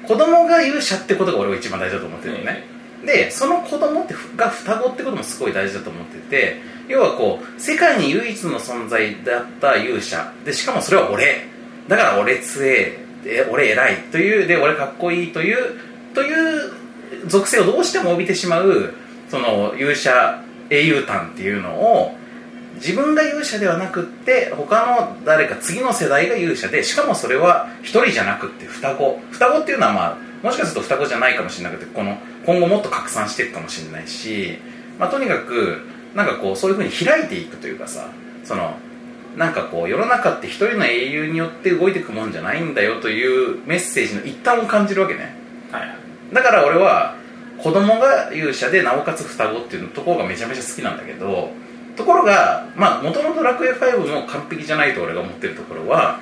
子供が勇者ってことが俺は一番大事だと思ってるのね、でその子供ってが双子ってこともすごい大事だと思ってて要はこう世界に唯一の存在だった勇者。でしかもそれは俺。だから俺強え。で俺偉い。というで俺かっこいいというという属性をどうしても帯びてしまうその勇者英雄譚っていうのを自分が勇者ではなくって他の誰か次の世代が勇者でしかもそれは一人じゃなくって双子。双子っていうのはまあもしかすると双子じゃないかもしれなくてこの今後もっと拡散していくかもしれないし、まあ、とにかくなんかこうそういうふうに開いていくというかさそのなんかこう世の中って一人の英雄によって動いていくもんじゃないんだよというメッセージの一端を感じるわけね。えはい。だから俺は子供が勇者でなおかつ双子っていうところがめちゃめちゃ好きなんだけどところがまあ元のドラクエ5も完璧じゃないと俺が思ってるところは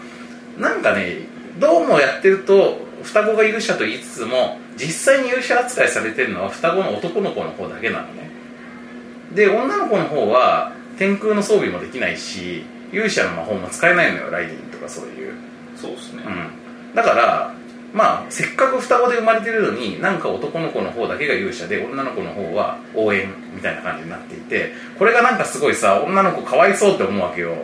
なんかねどうもやってると双子が勇者と言いつつも実際に勇者扱いされてるのは双子の男の子の方だけなのね。で女の子の方は天空の装備もできないし勇者の魔法も使えないのよライディンとかそういう。そうですね、うん、だからまあせっかく双子で生まれてるのになんか男の子の方だけが勇者で女の子の方は応援みたいな感じになっていてこれがなんかすごいさ女の子かわいそうって思うわけよ。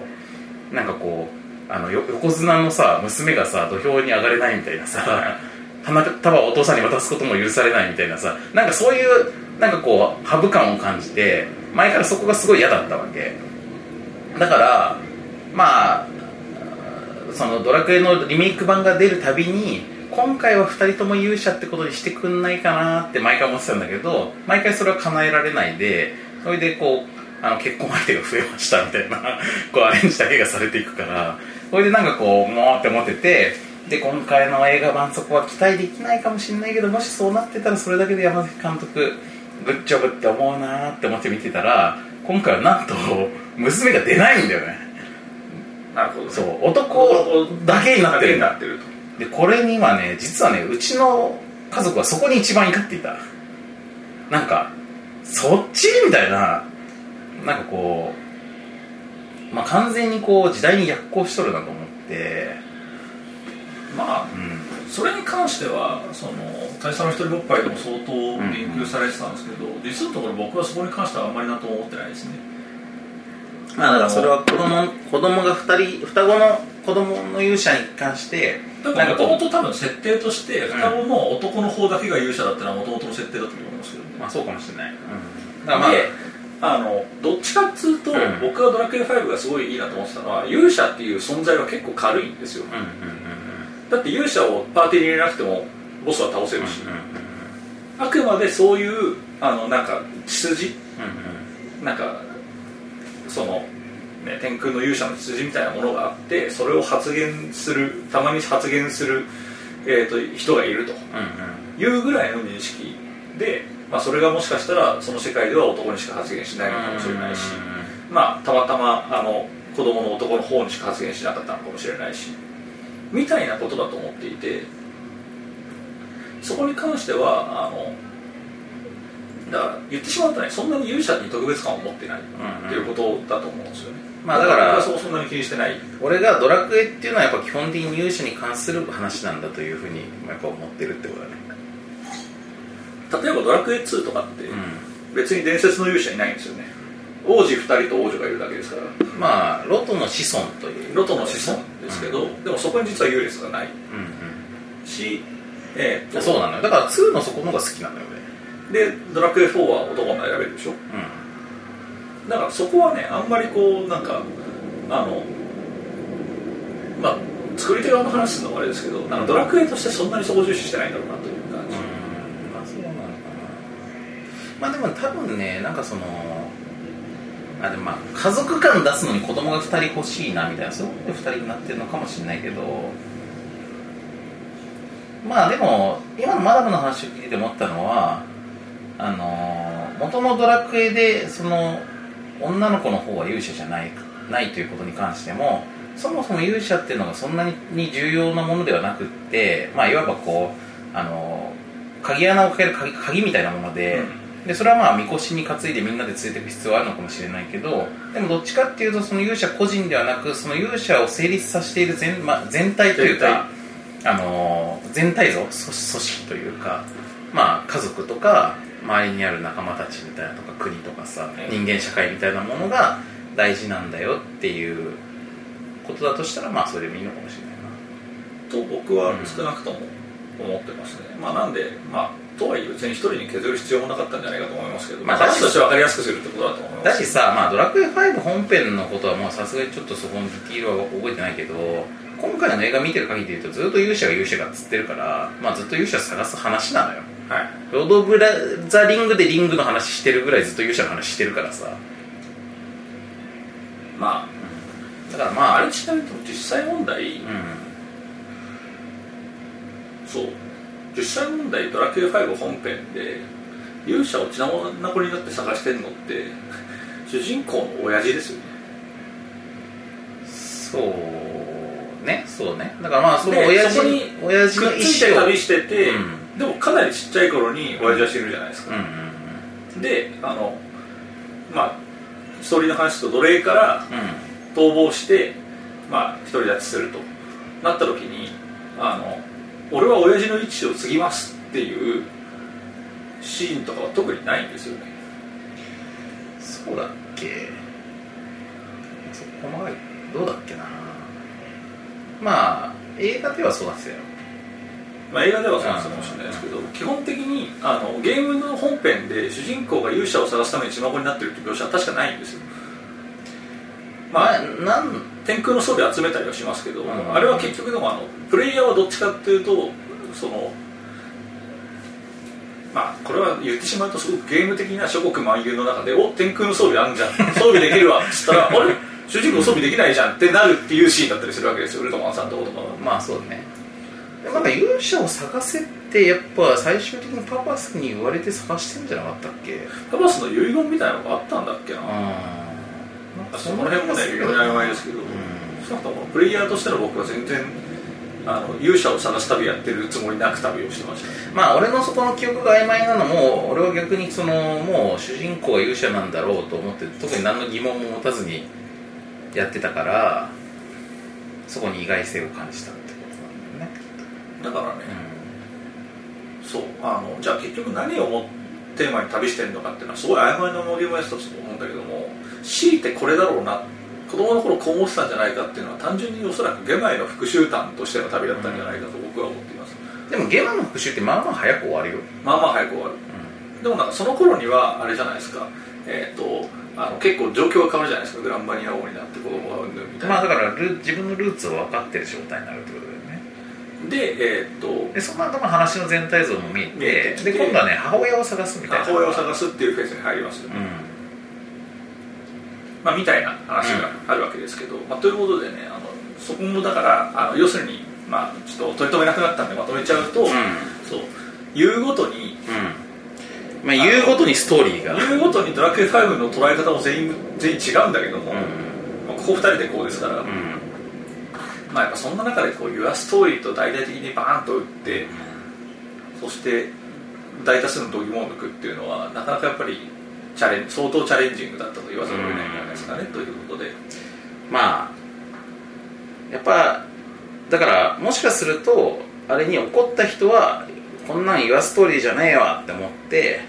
なんかこうあの横綱のさ娘がさ土俵に上がれないみたいなさ花束をお父さんに渡すことも許されないみたいなさなんかそういうなんかこうハブ感を感じて前からそこがすごい嫌だったわけ。だからまあそのドラクエのリメイク版が出るたびに今回は2人とも勇者ってことにしてくんないかなって毎回思ってたんだけど毎回それは叶えられないでそれでこうあの結婚相手が増えましたみたいな こうアレンジだけがされていくからそれでなんかこうもうって思っててで今回の映画版そこは期待できないかもしれないけどもしそうなってたらそれだけで山崎監督グッジョブって思うなーって思って見てたら今回はなんと娘が出ないんだよね。なるほどね。そう男だけになってる。んだなってるとでこれにはね実はねうちの家族はそこに一番怒っていた。なんかそっちみたいななんかこうまあ完全にこう時代に逆行しとるなと思ってまあうん。それに関してはその大佐の一人ぼっぱいでも相当言及されてたんですけど、実のところ僕はそこに関してはあんまりなとも思ってないですねまあだからそれは子供子供が2人双子の子供の勇者に関してもともと多分設定として双子の男の方だけが勇者だってのはもともとの設定だと思いますけどね、まあそうかもしれない、うん、まあ。であのどっちかっつうと、うん。僕がドラクエ5がすごいいいなと思ってたのは勇者っていう存在は結構軽いんですよ。だって勇者をパーティーに入れなくてもボスは倒せるし、あくまでそういうあのなんか血筋。うんうん。なんかその、ね、天空の勇者の血筋みたいなものがあってそれを発言するたまに発言する、えー、と人がいるとうんいうぐらいの認識で、まあ、それがもしかしたらその世界では男にしか発言しないのかもしれないし、まあ、たまたまあの子供の男の方にしか発言しなかったのかもしれないしみたいなことだと思っていてそこに関してはあのだから言ってしまうとねそんなに勇者に特別感を持ってないっていうことだと思うんですよね、まあだからそうそんなに気にしてない俺がドラクエっていうのはやっぱ基本的に勇者に関する話なんだというふうにまあやっぱ思ってるってことだね。例えば「ドラクエ2」とかってう別に伝説の勇者いないんですよね。王子2人と王女がいるだけですから。んまあロトの子孫というロトの子孫ですけど、でもそこに実は優劣がないうんし、えーそうなのよ。だから2のそこの方が好きなのよでドラクエ4は男も選べるでしょ？俺だからそこはねあんまりこうなんかあのまあ作り手側の話するのもあれですけどなんかドラクエとしてそんなにそこ重視してないんだろうなという感じ、うん。まあそうなのかな。まあでも多分ねなんかそのあでもまあ家族感出すのに子供が2人欲しいなみたいなそういうことで2人になってるのかもしれないけど。まあでも今のマダムの話を聞いて思ったのはあのー元のドラクエでその女の子の方は勇者じゃないないということに関してもそもそも勇者っていうのがそんなに重要なものではなくって、まあ、いわばこう、あのー鍵穴をかける鍵鍵みたいなもので,、でそれはまあみこしに担いでみんなで連れていく必要はあるのかもしれないけどでもどっちかっていうとその勇者個人ではなくその勇者を成立させている全,、まあ、全体というか、あのー全体像組組織というか、まあ、家族とか周りにある仲間たちみたいなとか国とかさね人間社会みたいなものが大事なんだよっていうことだとしたらまあそれでもいいのかもしれないな。と僕は少なくとも思ってますね、まあなんでまあとはいえ別に一人に削る必要もなかったんじゃないかと思いますけど、まあ話として分かりやすくするってことだと思います。だしさ、まあ、ドラクエ5本編のことはもうさすがにちょっとそこのディティールは覚えてないけど今回の映画見てる限りで言うとずっと勇者が勇者がっつってるから、まあ、ずっと勇者探す話なのよはい。ロード・オブ・ザ・リングでリングの話してるぐらいずっと勇者の話してるからさ。まだからあまああまあれちなみに実際問題、うん。そう。実際問題ドラクエ5本編で勇者を血の子になって探してんのって主人公の親父ですよね。そうね。そうね。だからまあそので親父に親父の意思を旅してて、うんでもかなりちっちゃい頃に親父は死ぬじゃないですか、であのまあストーリーの話と奴隷からうん。逃亡してまあ独り立ちすると。なった時にあの俺は親父の位置を継ぎますっていうシーンとかは特にないんですよね。そうだっけ。そこまでどうだっけな。まあ映画ではそうだったよまあ、映画ではそうなのかもしれないですけど基本的にあのゲームの本編で主人公が勇者を探すために血まごになってるって描写は確かないんですよ。まあまあなん天空の装備集めたりはしますけど、ん。あれは結局でもあのプレイヤーはどっちかっていうとそのまあこれは言ってしまうとすごくゲーム的な諸国漫遊の中で「お天空の装備あんじゃん。装備できるわ」っ つったら「あれ？主人公装備できないじゃん」ってなるっていうシーンだったりするわけですよ。ルトマンさんとことかは。まあそうねなんか勇者を探せってやっぱ最終的にパパスに言われて探してるんじゃなかったっけ？パパスの遺言みたいなのがあったんだっけな？なんかその辺もね非常に曖昧ですけど、少なくともプレイヤーとしての僕は全然あの勇者を探す旅やってるつもりなく旅をしてました。ねまあ俺のそこの記憶が曖昧なのも俺は逆にそのもう主人公は勇者なんだろうと思って特に何の疑問も持たずにやってたからそこに意外性を感じたってことなんだよねだからね、そう。あのじゃあ結局何をもテーマに旅してるのかっていうのはすごい曖昧な森もやつだと思うんだけども強いてこれだろうな。子供の頃こう思ってたんじゃないかっていうのは単純におそらくゲマイの復讐譚としての旅だったんじゃないかと僕は思っています、でもゲームの復讐ってまあまあ早く終わるよ、まあまあ早く終わる。でもなんかその頃にはあれじゃないですか。えっ、とあの結構状況が変わるじゃないですか。グランバニア王になって子供が産んでみたいな、まあだからル自分のルーツを分かってる状態になるってことだよねでえっ、とでその後の話の全体像も見えてで今度はね母親を探すみたいな。母親を探すっていうフェーズに入りますよね、うん。まあ、みたいな話があるわけですけど、まあ、ということでねあのそこもだからあの要するに、まあ、ちょっと取り留めなくなったんでまとめちゃうと、そう言うごとにうん。まあ言うごとにストーリーが。言うごとにドラクエ5の捉え方も全員全員違うんだけども、うん。まあ、ここ2人でこうですから、うんまあ、やっぱそんな中でこう「ユアストーリーと大々的にバーンと打ってそして大多数の度肝を抜くっていうのはなかなかやっぱりチャレン相当チャレンジングだったと言わざるを得ないんじゃないですかね、ということで。まあやっぱだからもしかするとあれに怒った人はこんなん言わストーリーじゃねえわって思って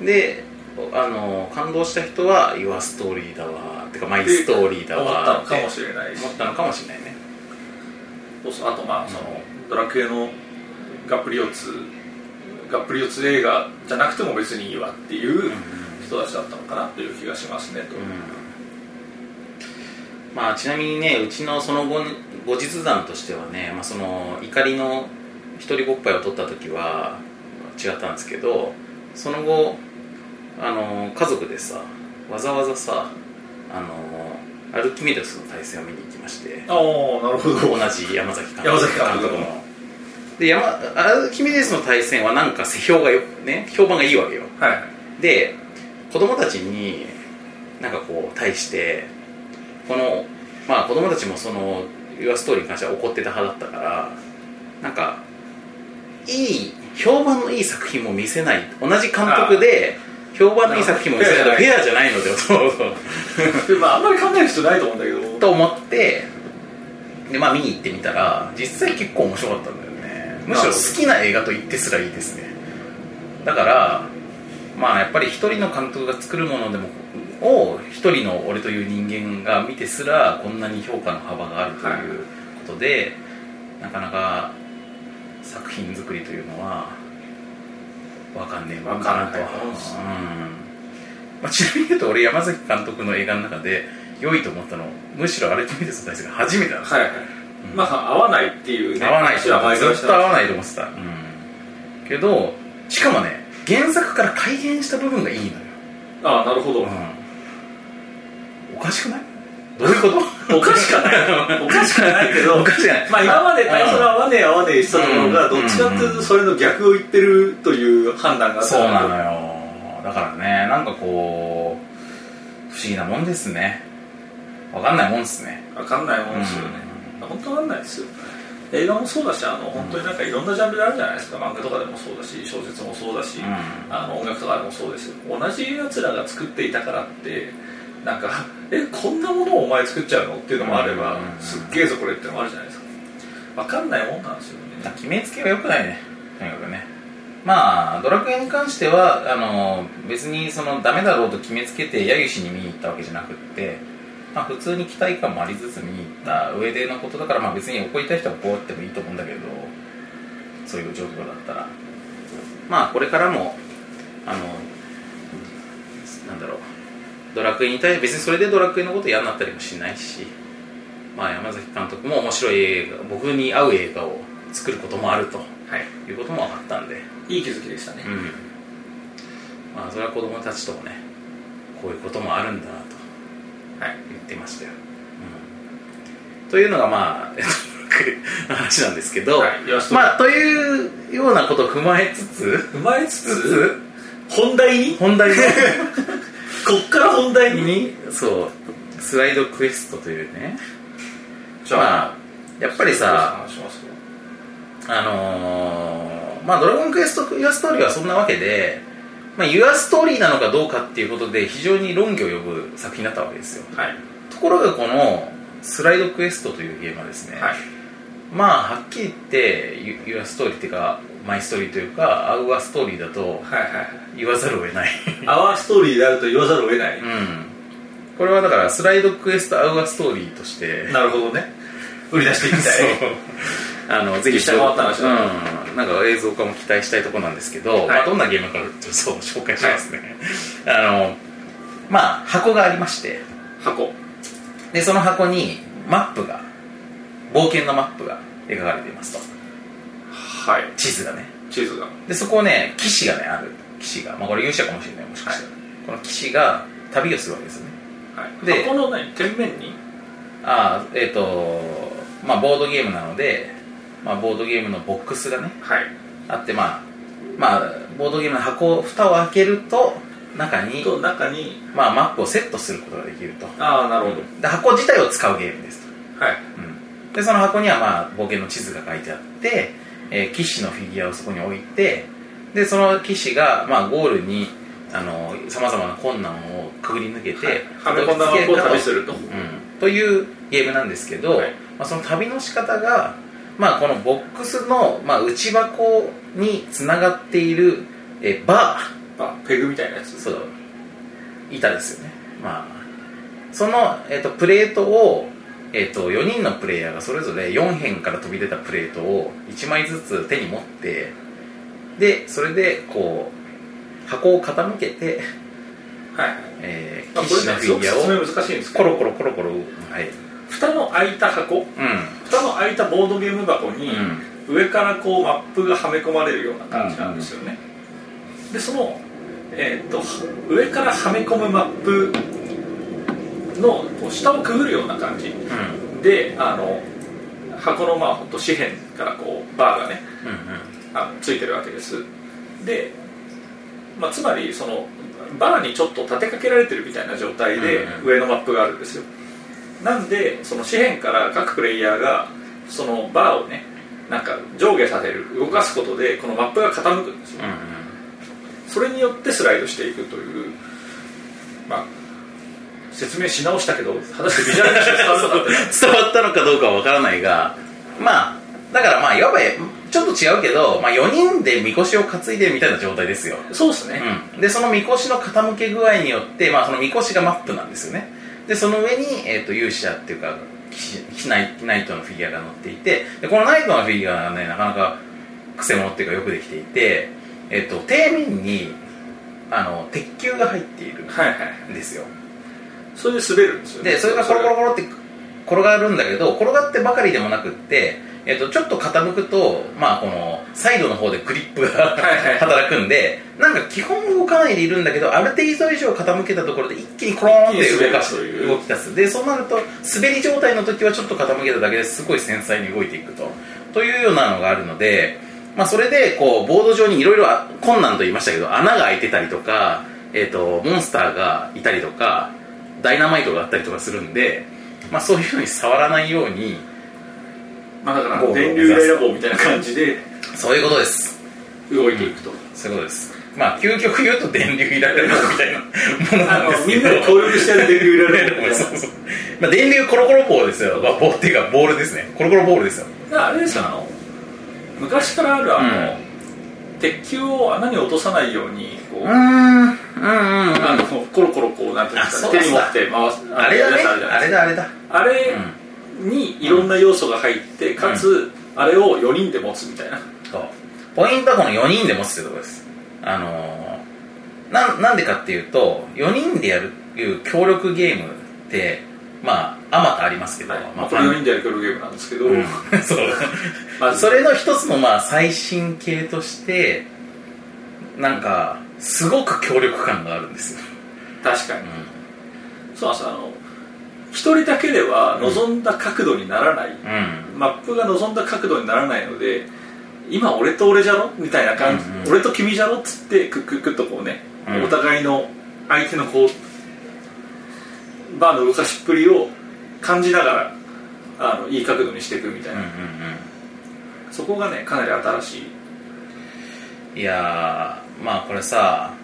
であの感動した人は言わストーリーだわってかマイストーリーだ思ったわってのかもしれないし。思ったのかもしれないねあとまあそのドラクエのガプリオツガプリオツ映画じゃなくても別にいいわっていう人たちだったのかなという気がしますねと、まあちなみにねうちのその後後日談としてはね、まあ、その怒りの一人ぼっぱいを取った時は違ったんですけどその後あの家族でさわざわざさあのアルキメデスの対戦を見に行して。ああなるほど。同じ山崎監督。山崎監督。ので山アルキメデスの対戦はなんか評がよ、ね、評判がいいわけよ。はい。で子供たちになんかこう対してこのまあ子供たちもその「ユアストーリーに関しては怒ってた派だったからなんかいい評判のいい作品も見せない。同じ監督で評判のいい作品も見せないと。フフェェアじゃないのでと でまああんまり考える必要ないと思うんだけど。と思ってでまあ見に行ってみたら実際結構面白かったんだよね。むしろ好きな映画と言ってすらいいですね。だからまあやっぱり一人の監督が作るものでもを一人の俺という人間が見てすらこんなに評価の幅があるということで、なかなか作品作りというのは分かんねえもんかなとわかんないもんですうん。まあ、ちなみに言うと俺山崎監督の映画の中で良いと思ったのむしろアルティメデスの対戦が初めてなんですよ。はいはい、まあ合わないっていうね合わないずってと合わないと思ってた、うん、けどしかもね原作から改変した部分がいいのよ、ああなるほど、うん、おかしくない？どういうこと？おかしかない。おかしくはないけどおかしくない。まあ今まで最初は合わねえ合わねえしたところがうんどっちかっていうとそれの逆を言ってるという判断があったそうなのよ。だからねなんかこう不思議なもんですね。わかんないもんですね。分かんないもんですよね、本当分かんないですよ。映画もそうだしあの本当になんかいろんなジャンルであるじゃないですか。漫画とかでもそうだし小説もそうだし、うん。あの音楽とかでもそうです。よ同じやつらが作っていたからってなんかえこんなものをお前作っちゃうの？っていうのもあれば、うんすっげえぞこれってのもあるじゃないですか。分かんないもんなんですよね。決めつけは良くないね。とにかくね。まあドラクエに関してはあの別にそのダメだろうと決めつけて揶揄しに見に行ったわけじゃなくって、まあ、普通に期待感もありつつ見に行った上でのことだから、まあ、別に怒りたい人は怒ってもいいと思うんだけどそういう状況だったら。まあこれからもあのなんだろうドラクエに対して別にそれでドラクエのこと嫌になったりもしないしまあ山崎監督も面白い映画僕に合う映画を作ることもあるとはい。いうことも分かったんで、いい気づきでしたね、うん。まあそれは子供たちともねこういうこともあるんだなとはい。言ってましたよ、うん。というのがまあ話なんですけど、はい。まあというようなことを踏まえつつ踏まえつつ本題に？本題の こっから本題に？にそう。スライドクエストというね。じゃあ、まあやっぱりさあのーまあドラゴンクエストユアストーリーはそんなわけでまあ、 your story なのかどうかっていうことで非常に論議を呼ぶ作品だったわけですよ。はい。ところがこのスライドクエストというゲームはですね、はい。まあはっきり言ってユ your story っていうか my story というか our story だと言わざるを得ない。 our story であると言わざるを得ない、うん。これはだからスライドクエスト our story としてなるほどね。売り出していきたい。そう。あのぜひ実際変わった話だ。うん、なんか映像化も期待したいところなんですけど、い。まあ、どんなゲームかちょっとそう紹介しますね、あのまあ箱がありまして。箱。でその箱にマップが冒険のマップが描かれていますとはい。地図がね。地図が。でそこをね騎士がねある。騎士が。まあこれ勇者かもしれないもしかしたら、この騎士が旅をするわけですよね。はい。で箱の何天面に？ああえっ、とまあボードゲームなので、まあ、ボードゲームのボックスがねはい。あってまあまあボードゲームの箱蓋を開けると中に、と中にまあ、マップをセットすることができると。ああなるほど。で箱自体を使うゲームですと、はい。うん、でその箱にはまあ冒険の地図が書いてあって、えー騎士のフィギュアをそこに置いてでその騎士が、まあ、ゴールにさまざまな困難をくぐり抜けて、はめ込んだを旅すると。うん、というゲームなんですけど、はい。まあ、その旅の仕方が、まあ、このボックスの、まあ、内箱につながっているえバあペグみたいなやつ。ーそう。板ですよね、まあ、その、えっとプレートを、えっと4人のプレイヤーがそれぞれ4辺から飛び出たプレートを1枚ずつ手に持ってでそれでこう箱を傾けて、はい。はいえー、まあこれねフィギュアを明難しいんですけコどロコロコロコロはい。蓋の開いた箱？うん。蓋の開いたボードゲーム箱に、うん。上からこうマップがはめ込まれるような感じなんですよね、でその、えー、と上からはめ込むマップの下をくぐるような感じ。うん。であの箱のまあほんと四辺からこうバーがねうんあのついてるわけです。で、まあ、つまりそのバーにちょっと立てかけられてるみたいな状態でうんうん。上のマップがあるんですよ。なんでその四辺から各プレイヤーがそのバーをねなんか上下させる動かすことでこのマップが傾くんですよ。うん。それによってスライドしていくというまあ説明し直したけど果たしてビジュアル伝わって 伝わったのかどうかわからないがまあだからまあいわばちょっと違うけど、まあ、4人でみこしを担いでるみたいな状態ですよ、そうですね、うん、でそのみこしの傾け具合によって、まあ、そのみこしがマップなんですよね。でその上に、えー、と勇者っていうかナイナイトのフィギュアが乗っていてでこのナイトのフィギュアがねなかなか癖者っていうかよくできていて、えー、と底面にあの鉄球が入っているはいはいんですよそれで滑るんですよね。でそれがコロコロコロって転がるんだけど転がってばかりでもなくって、えっとちょっと傾くと、まあ、このサイドの方でグリップが働くんでなんか基本動かないでいるんだけどある程度以上傾けたところで一気にコローンって動かす動き出す。でそうなると滑り状態の時はちょっと傾けただけですごい繊細に動いていくと。というようなのがあるので、まあ、それでこうボード上にいろいろ困難と言いましたけど穴が開いてたりとか、えっとモンスターがいたりとかダイナマイトがあったりとかするんで、まあ、そういうふうに触らないようにまあだから電流イラボみたいな感じでそういうことです。動いていくと。そういうことです。まあ究極言うと電流いられるみたいなものなんですけど。みんなで協力してやる電流イラボみたいな。そうそうまあ、電流コロコロ棒ですよ、まあ、棒っていうかボールですね。コロコロボールですよ。あれですよあの昔からあるあの、うん。鉄球を穴に落とさないようにこう、んうんうん。あのコロコロこうなんていうんですか。手に持って回す。あれだあれだ。あれだあれにいろんな要素が入って、かつ、あれを4人で持つみたいな。そう。ポイントはこの4人で持つってところです。あのーなんなんでかっていうと4人でやるいう協力ゲームってまああまたありますけど、まあ、まあこれ4人でやる協力ゲームなんですけど、うん。そう。まず。それの一つのまあ最新形としてなんかすごく協力感があるんですよ、確かに。うそうなんですあの一人だけでは望んだ角度にならない、んうん。マップが望んだ角度にならないので今俺と俺じゃろ？みたいな感じ、うんうん。俺と君じゃろ？っつってクックックッとこうね、うん。お互いの相手のこうバーの動かしっぷりを感じながらあのいい角度にしていくみたいな、うんうんそこがねかなり新しい。うんいやーまあこれさ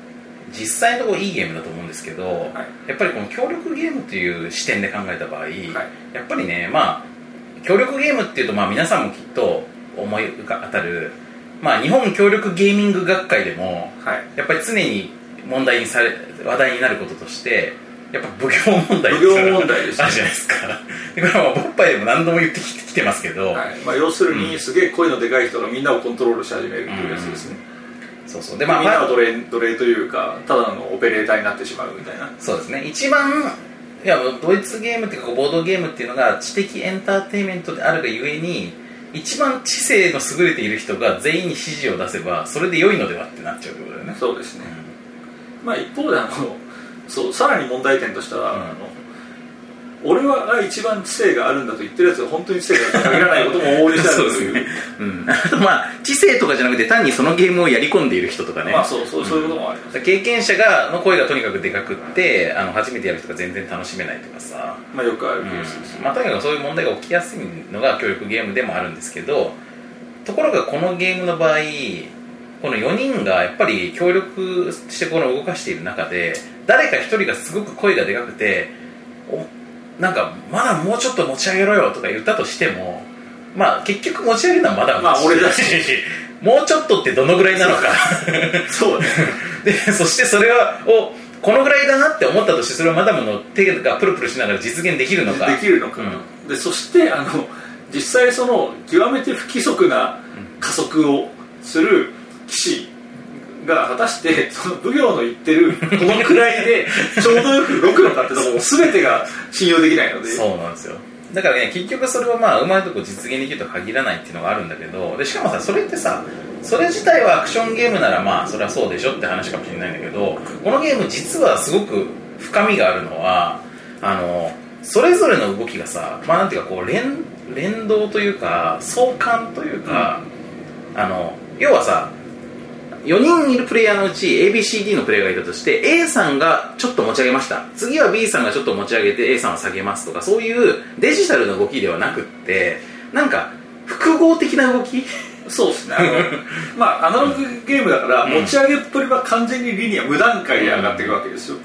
実際のところいいゲームだと思うんですけど、やっぱりこの協力ゲームっていう視点で考えた場合、やっぱりねまあ協力ゲームっていうとまあ皆さんもきっと思い浮か当たるまあ日本協力ゲーミング学会でもはい。やっぱり常に問題にされ話題になることとしてやっぱ奉行問題奉行問題ですね。あるじゃないですか。でこれはまあボッパイでも何度も言ってきてますけど、はい。まあ、要するにすげえ声のでかい人がみんなをコントロールし始めるっていうやつですね、そうそう。でまあみんなは奴隷奴隷というかただのオペレーターになってしまうみたいな。そうですね。一番いやドイツゲームっていうかボードゲームっていうのが知的エンターテインメントであるがゆえに一番知性の優れている人が全員に指示を出せばそれで良いのではってなっちゃうってことだよね。そうですね、まあ一方であのそうさらに問題点としては、うん。あの俺はが一番知性があるんだと言ってるやつが本当に知性が限らないことも往々にしてあるという。ね。うん、あ とまあ知性とかじゃなくて単にそのゲームをやり込んでいる人とかね。まあそうそうそういうこともあります、経験者がの声がとにかくでかくってあの初めてやる人が全然楽しめないとかさ、まあよくあるケースです、まあ、とにかくそういう問題が起きやすいのが協力ゲームでもあるんですけどところがこのゲームの場合この4人がやっぱり協力してこの動かしている中で誰か1人がすごく声がでかくておなんかまだもうちょっと持ち上げろよとか言ったとしてもまあ結局持ち上げるのはまだまあ俺だし。もうちょっとってどのぐらいなのか。そうね。でそしてそれはをこのぐらいだなって思ったとしてそれをマダムの手がプルプルしながら実現できるのか。できるのか、うん。でそしてあの実際その極めて不規則な加速をする騎士が果たしてその奉行の言ってるこのくらいでちょうどよく動くのかってところ全てが信用できないので。そうなんですよ。だからね結局それはまあうまいとこ実現できるとは限らないっていうのがあるんだけどでしかもさそれってさそれ自体はアクションゲームならまあそれはそうでしょって話かもしれないんだけどこのゲーム実はすごく深みがあるのはあのそれぞれの動きがさまあなんていうかこう連連動というか相関というか、あの要はさ4人いるプレイヤーのうち ABCD のプレイヤーがいたとして A さんがちょっと持ち上げました。次は B さんがちょっと持ち上げて A さんを下げますとかそういうデジタルの動きではなくってなんか複合的な動き？そうですね。あの まあアナログゲームだからうん。持ち上げっぷりは完全にリニア無段階で上がっていくわけですよ。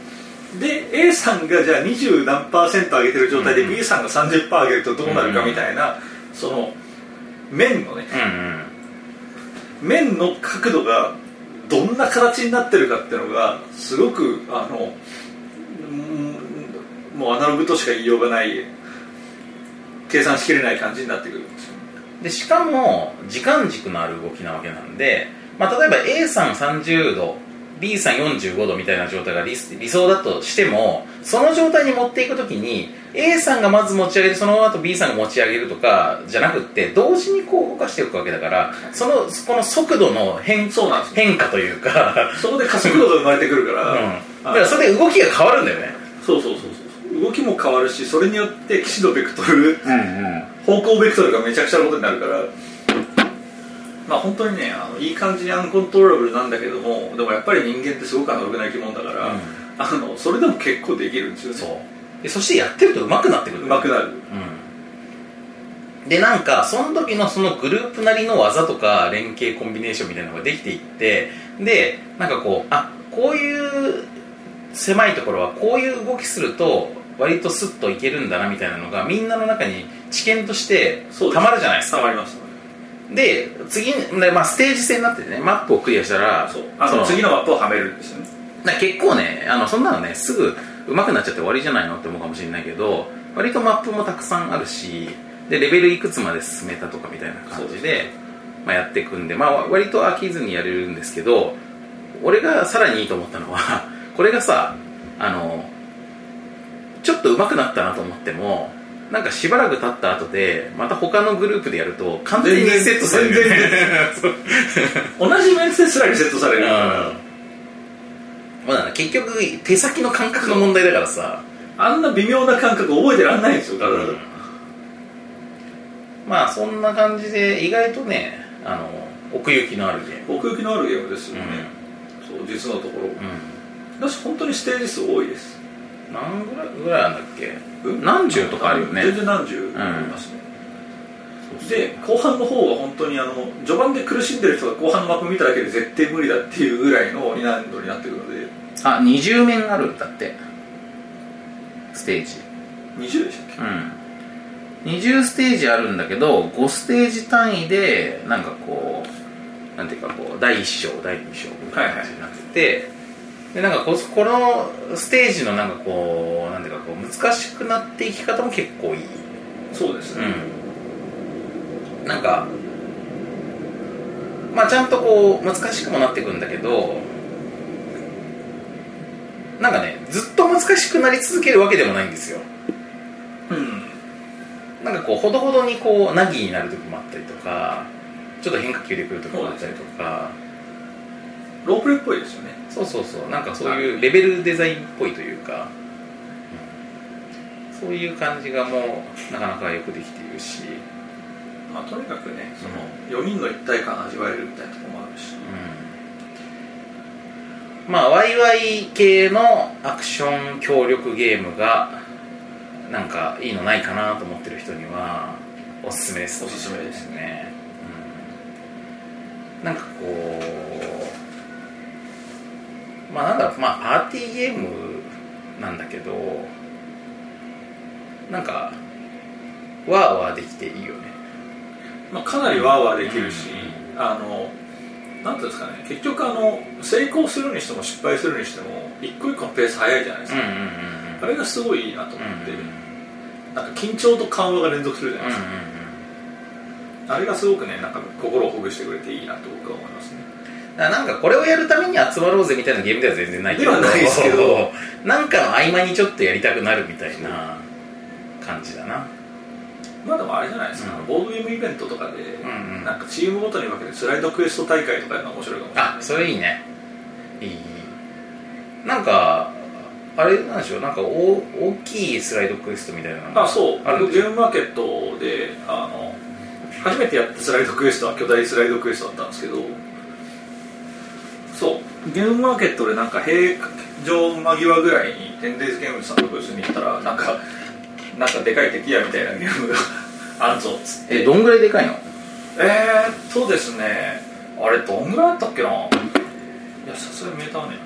で A さんがじゃあ20何パーセント上げてる状態でうん。B さんが30%上げるとどうなるかみたいなその面のねうん。面の角度がどんな形になってるかっていうのがすごくあのもうアナログとしか言いようがない計算しきれない感じになってくるんですよ。でしかも時間軸のある動きなわけなんで、まあ、例えば A さん30度 B さん45度みたいな状態が理理想だとしてもその状態に持っていくときに A さんがまず持ち上げてその後 B さんが持ち上げるとかじゃなくって同時にこう動かしていくわけだからそのこの速度の変そうなんです変化というか、そこで加速度が生まれてくるから、うん、だからそれで動きが変わるんだよね。そうそうそうそう動きも変わるしそれによって騎士のベクトルうんうん。方向ベクトルがめちゃくちゃなことになるからまあ本当にねあのいい感じにアンコントローラブルなんだけどもでもやっぱり人間ってすごくアナログな生き物だから、うん。あのそれでも結構できるんですよね。そう。でそしてやってると上手くなってくるうまくなるうん。でなんかその時のそのグループなりの技とか連携コンビネーションみたいなのができていってでなんかこうあこういう狭いところはこういう動きすると割とスッといけるんだなみたいなのがみんなの中に知見としてたまるじゃないですか。たまりますで次で、まあ、ステージ制になっててねマップをクリアしたらそう。あそのの次のマップをはめるんですよね。結構ねあのそんなのねすぐ上手くなっちゃって終わりじゃないのって思うかもしれないけど割とマップもたくさんあるしでレベルいくつまで進めたとかみたいな感じでまあ、やっていくんで、まあ、割と飽きずにやれるんですけど俺がさらにいいと思ったのはこれがさあのちょっと上手くなったなと思ってもなんかしばらく経った後でまた他のグループでやると完全にリセットされる、全然そう 同じメンツですらリセットされるからまだね結局手先の感覚の問題だからさ。あんな微妙な感覚覚えてらんないんですよ体、まあそんな感じで意外とねあの奥行きのあるゲーム。奥行きのあるゲームですよね、そう実のところ。うだし本当にステージ数多いです。ん何ぐらいぐらいあるんだっけ？うん何十とかあるよね。全然何十ありますね、で後半の方は本当にあの序盤で苦しんでる人が後半のマップ見ただけで絶対無理だっていうぐらいの難度になってくるので。あ20面あるんだって。ステージ。20でしたっうん。20ステージあるんだけど5ステージ単位でなんかこうなんていうかこう第1章第2章みたいな感じになってて、でなんかここのステージのなんかこうなんていうかこう難しくなっていき方も結構いい。けそうですね、うん、なんかまあちゃんとこう難しくもなっていくんだけどなんかねずっと難しくなり続けるわけでもないんですよ。うん。なんかこうほどほどにこうナギになる時もあったりとかちょっと変化球でくる時もあったりとか。ロープレっぽいですよねそうそうそう。なんかそういうレベルデザインっぽいというか、うん。そういう感じがもうなかなかよくできているし、まあとにかくねその4人の一体感味わえるみたいなところもあるし。うん、まあワイワイ系のアクション協力ゲームがなんかいいのないかなと思ってる人にはおすすめですおすすめですね、うん、なんかこうまあなんだろうまあパーティーゲームなんだけどなんかワーワーできていいよね。まあ、かなりワーワーできるし、あのなんていうんですかね結局あの成功するにしても失敗するにしても一個一個のペース早いじゃないですか、うんうんうんあれがすごいいいなと思うんって、なんか緊張と緩和が連続するじゃないですか、あれがすごくねなんか心をほぐしてくれていいなと僕は思いますねなんかこれをやるために集まろうぜみたいなゲームでは全然ないけどないですけど。なんかの合間にちょっとやりたくなるみたいな感じだな。まあでもあれじゃないですか、うん。ボードゲームイベントとかで、んうん。なんかチームごとに分けてスライドクエスト大会とかやるの面白いかもしれない。あそれいいね。いい。なんかあれなんでしょう。なんか大大きいスライドクエストみたいなあそう。あゲームマーケットであの初めてやったスライドクエストは巨大スライドクエストだったんですけどそう。ゲームマーケットでなんか平常間際ぐらいにテンデイズゲームズさんのブースに行ったらなんかなんかでかい敵やみたいなゲームがあるぞっつって。えどんぐらいでかいの？えー、っとですね。あれどんぐらいだったっけな？いやさすがにメーターね。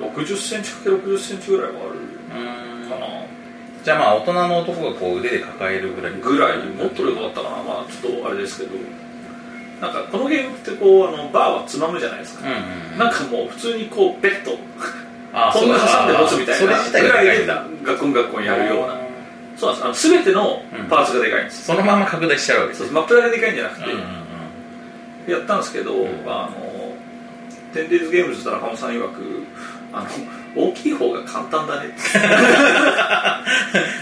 6 0センチ ×6 0センチぐらいはあるかな。じゃあまあ大人の男がこう腕で抱えるぐらい。ぐらい。もっとでかかったかな。まあちょっとあれですけどなんかこのゲームってこうあのバーはつまむじゃないですか、うんうんうん。なんかもう普通にこうベッド。あトング挟んで持つみたいな。それ自体がでかいんだ。ガコンガコンやるような。そうなんです。あの全てのパーツがでかいんです、そのまま拡大しちゃうわけですそうマップだけでかいんじゃなくて、うんうんうん。やったんですけど、ん。あのテンデイズゲームズと中野さん曰くあの大きい方が簡単だね。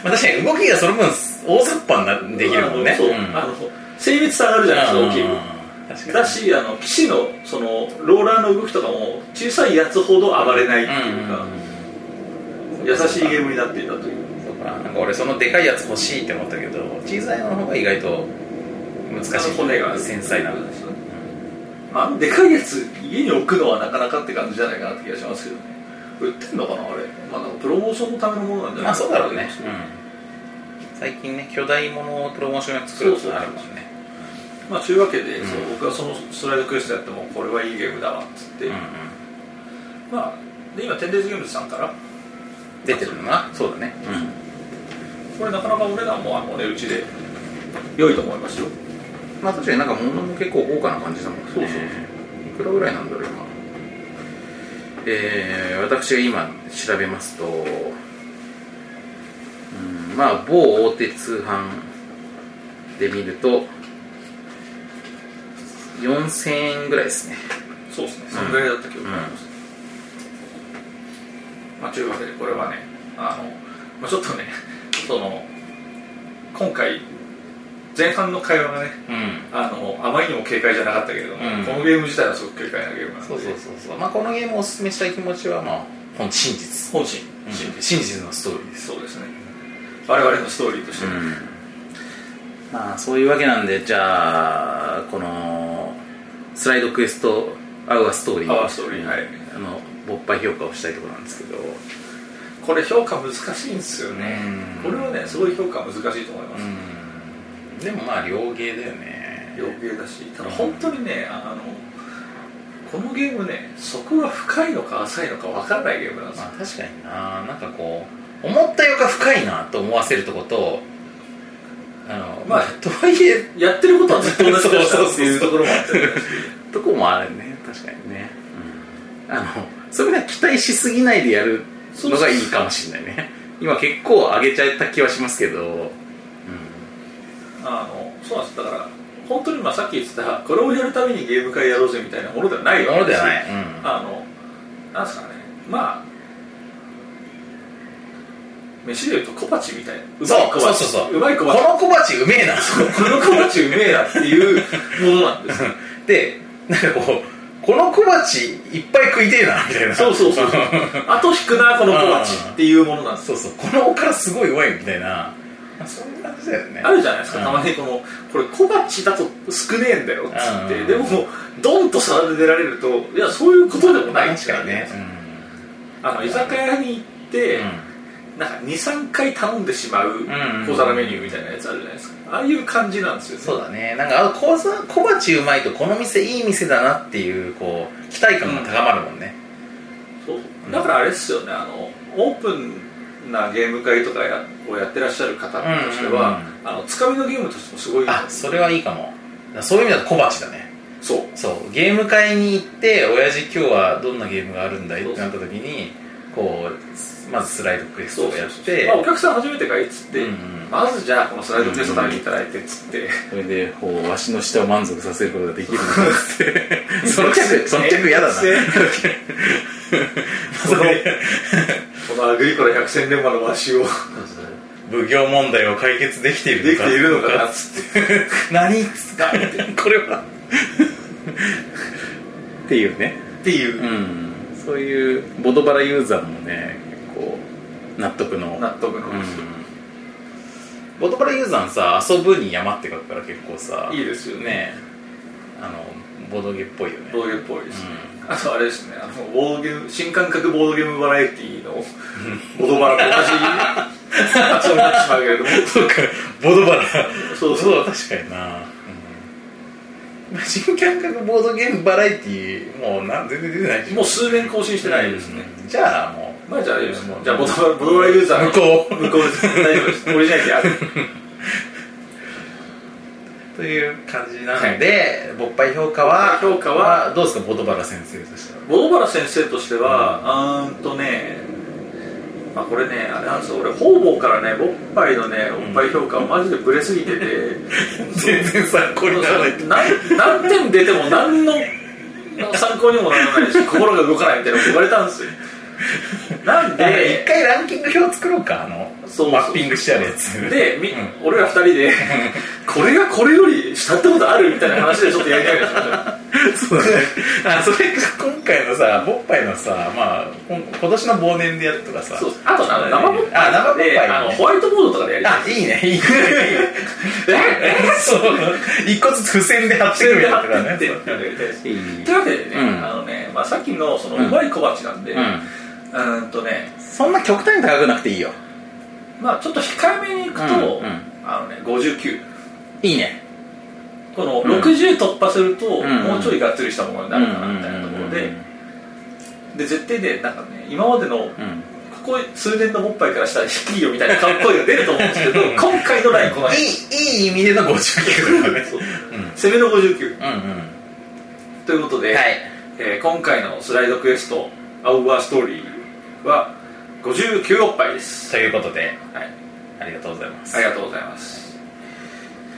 まあ確かに動きがその分大雑把になできるもんね。あのそう、ん。あの精密さがあるじゃないですか大きい分だしあの騎士のそのローラーの動きとかも小さいやつほど暴れないっていうか、優しいゲームになっていたという。そうかなんか俺そのでかいやつ欲しいって思ったけど小さいのの方が意外と難しい。骨が繊細なんですあのでかいやつ家に置くのはなかなかって感じじゃないかなって気がしますけどね売ってんのかなあれ。まあなんかプロモーションのためのものなんじゃないまあそうだろうね、んうん、最近ね巨大ものをプロモーションや作るってのあるもんねまあというわけで、うん。そう僕はそのスライドクエストやってもこれはいいゲームだわっつって、まあで今テンデイズゲームズさんから出てるのがそうだね。これなかなかお値段もあの値打ちで良いと思いますよ。まあ確かになんか物も結構豪華な感じだもんね。そうそう。いくらぐらいなんだろう今。えー、私が今調べますと、うん、まあ某大手通販で見ると4000円ぐらいですね。そうですね。そのぐらいだった記憶があります、まあというわけでこれはねあの、まあ、ちょっとね その今回前半の会話がねうん。あのあまりにも軽快じゃなかったけれども、うん。このゲーム自体はすごく軽快なゲームなので。そうそうそうそう。まあこのゲームをおすすめしたい気持ちはまあ本真実。本心、真実のストーリーです。そうですね。我々のストーリーとして、うん。まあそういうわけなんでじゃあこのスライドクエスト our story。our story はい。あの勃発評価をしたいところなんですけど。これ評価難しいんですよね。うん。これはねすごい評価難しいと思います、うん。でもまあ両芸だよね。余計だしただ本当にねあのこのゲームねそこが深いのか浅いのか分からないゲームなんですよ。まあ確かにな。なんかこう思ったよりか深いなと思わせるとことあのまあとはいえやってることはずっと同じだ そうそうそう。っていうところもあって。ねとこもあるね。確かにね、うん、あのそれが期待しすぎないでやるのがいいかもしれないね。今結構上げちゃった気はしますけど、あのそうなんです。だから本当にまあさっき言ってたこれをやるためにゲーム会やろうぜみたいなものではないうん、ものではない、うん。あのなんですかね。まあ飯で言うと小鉢みたいな。うそうそうそうそう。うまい小鉢。この小鉢うめえな。この小鉢うめえなっていうものなんです。よ でなんかこうこの小鉢いっぱい食いてえなみたいな。そうそうそう 後引くなこの小鉢っていうものなんです。よそうそう。このおからすごいうまいみたいな、まあ、そういう感じだよね。あるじゃないですか、うん。たまにこのこれ小鉢だと少ねえんだよっつって、うんでももうドンと皿で出られるといやそういうことでもない確かにね。あの居酒屋に行って、うん23回頼んでしまううん小皿メニューみたいなやつあるじゃないですか。ああいう感じなんですよね。そうだね。なんかあ小ざ小鉢うまいとこの店いい店だなっていうこう期待感が高まるもんね、そう。そうだからあれですよね。あのオープンなゲーム会とかやをやってらっしゃる方としては、あのつかみのゲームとしてもすごいあそれはいいかも。そういう意味だと小鉢だね。そう。そう。ゲーム会に行って親父今日はどんなゲームがあるんだい？ってなった時にこうまずスライドクエストをやってまあ、お客さん初めてかいっつって、うんうん。まずじゃあこのスライドテスト食べにいただいてっつって、それでこうわしの舌を満足させることができるんだって。その客その客嫌だな。こ のこのアグリコラ百戦錬磨のわしを。奉行問題を解決できているできているのかなっつって。何っつってこれは。っていうね。っていう、うん。そういうボドバラユーザーもね結構納得の。納得の、うん。ボドバラユーザーのさ遊ぶに山って書くから結構さいいですよね。ねあのボドゲっぽいよね。ボードゲっぽいです。ね、あとあれですねあのボードゲーム新感覚ボードゲームバラエティーの ボドバラと同じ発音になってしまうけれどもそうか。ボドバラ。そうそう。そう確かにな、うん、新感覚ボードゲームバラエティーもうなん全然出てないもう数年更新してないですね、うん。じゃあもうまあじゃあいいです。もうじゃあボドバラボドバラユーザーの向こう。向こうです。大丈夫です。オリジナリティある。という感じなので、勃発評価は勃発評価はどうですかボドバラ先生としては。ボドバラ先生としてはあーんとねまあこれねあれなんですよ。俺方々からねボッパイのねボッパイ評価はマジでブレすぎてて。全然参考にならない。何何点出ても何の参考にもならないし心が動かないみたいなこと言われたんですよなんでで一回ランキング表作ろうかあのそうマッピングしてあるやつ。で、みうん。俺ら二人でこれがこれより下ってことあるみたいな話でちょっとやりたいでそうだね。あそれが今回のさボッパイのさまあ今今年の忘年でやるとかさ。そう。あとあの生ボッパイあ生ボッパイであのホワイトボードとかでやりたい。あいいねいいね。いいねえ？そう。一個ずつ付箋で貼ってくるやつとかね。というわけでね、うん。あのね、まあ、さっきのそのうんうまい小鉢なんで、ううんとね、そんな極端に高くなくていいよ。まあちょっと控えめにいくと、うんうん。あのね、59。いいね。このうん。60突破すると、んもうちょいがっつりしたものになるかなみたいなところで、で、絶対ね、なんかね、今までの、うん。ここ数年のボッパイからしたら低いよみたいなかっこいいが出ると思うんですけど、今回のラインこの辺。いいいい意味での59だね。攻めの59。うんうん。ということで、はい。えー今回のスライドクエスト、アウバーストーリーは59おっぱいです。ということではい。ありがとうございますありがとうございます。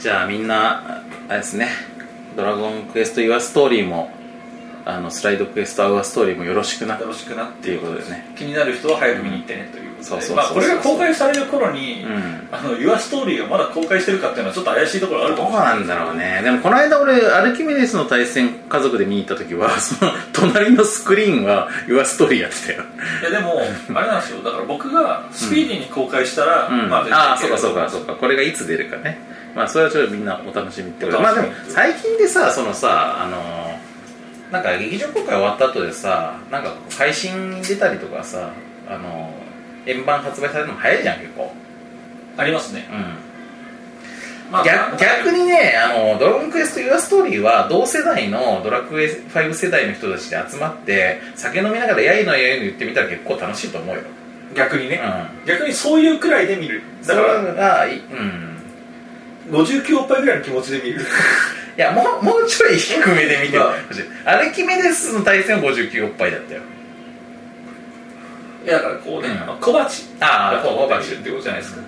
じゃあみんなあれですね「ドラゴンクエスト・ユア・ストーリー」もあのスライドクエストアワーストーリーもよろしくな。よろしくなっていうことでね。気になる人は早く見に行ってねということでこれが公開される頃に、うん。あの Your Story がまだ公開してるかっていうのはちょっと怪しいところがあるとどう思うんですなんだろうね。でもこの間俺アルキメデスの対戦家族で見に行った時は その隣のスクリーンは Your Story やってたよ。いやでも あれなんですよ。だから僕がスピーディーに公開したら、うん。まあ絶ああ対そうかそうかそうか。これがいつ出るかね。まあそれはちょっとみんなお楽しみってことでまあでも最近でさそのさあのーなんか劇場公開終わった後でさなんか配信に出たりとかさあのー円盤発売されるのも早いじゃん結構。ありますね、うん。まあ、逆逆にねあの「ドラゴンクエスト・ユア・ストーリー」は同世代のドラクエ5世代の人たちで集まって酒飲みながらやいのやいの言ってみたら結構楽しいと思うよ。逆にね、うん。逆にそういうくらいで見る。だかそれらがいうん。59おっぱいぐらいの気持ちで見る いやもうもうちょい低めで見てほしいアルキメデスの対戦は59おっぱいだったよ。いやだからこうね、うん。あの小鉢ああ小鉢小鉢っていうことじゃないですか、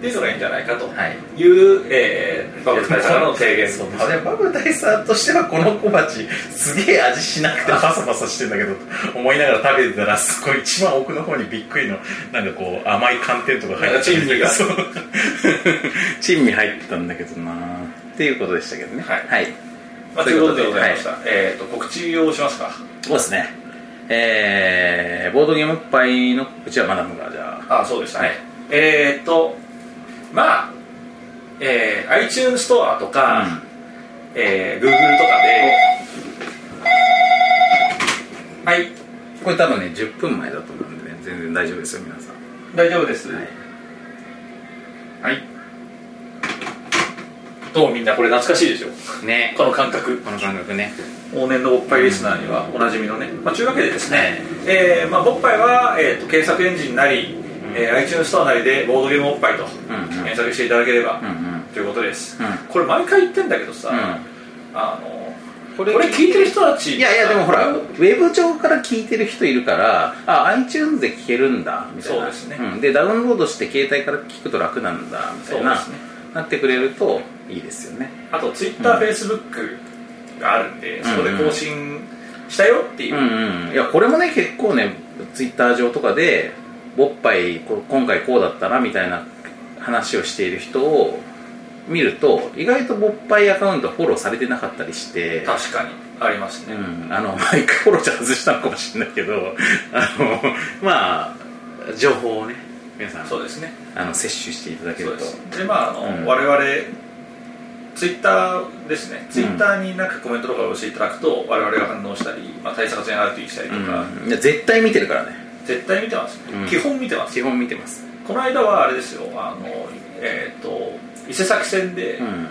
っていうのがいいんじゃないかと。はい。いう、えー、バブル大佐からの提言。そうまあでもバブル大佐としてはこの小鉢すげえ味しなくてパサパサしてんだけどと思いながら食べてたらすごい一番奥の方にびっくりのなんかこう甘い寒天とか入って珍味が。珍味入ってたんだけどな。っていうことでしたけどね。はい。はい、まあ、ということでございました、えー、と告知をしますか。そうですね。えー、ボードゲーム会のうちはマダムがじゃあ。あそうでしたね、はい。えー、っとまあ、えー、iTunes ストアとか、えー、Google とかではい。これ多分ね10分前だと思うんでね全然大丈夫ですよ皆さん。大丈夫です。はい。はい。どうみんなこれ懐かしいでしょ？ね。この感覚。この感覚ね。往年のボッパイリスナーにはおなじみのね、まあ、というわけでですね、えーまあ、ボッパイは、えー、と検索エンジンなり、えー iTunes ストアなりでボードゲームボッパイとうんうん。検索していただければ、うんうん。ということです、うん。これ毎回言ってんだけどさ、うん。あのここれ聞いてる人たちいやいやでもほらウェブ上から聞いてる人いるからあ iTunes で聞けるんだみたいな。そうですね。ん、でダウンロードして携帯から聞くと楽なんだみたいな、そうですね。なってくれるといいですよね。あと TwitterFacebook があるんで、そこで更新したよっていう、うんうんいやこれもね結構ねツイッター上とかでおっぱいこ今回こうだったなみたいな話をしている人を見ると意外とボッパイアカウントフォローされてなかったりして確かに。ありますね、うん、あの毎回フォローじゃ外したのかもしれないけど あのまあ情報をね皆さんそうですね。あの摂取していただけると。でまああの、うん。我々ツイッターですね、ツイッターになんかコメントとかをしていただくと我々が反応したり、まあ、対策に RT したりとか、うん。いや絶対見てるからね絶対見てます、うん。基本見てます。基本見てます。この間はあれですよ。あのえっ、と伊勢崎線で、うん。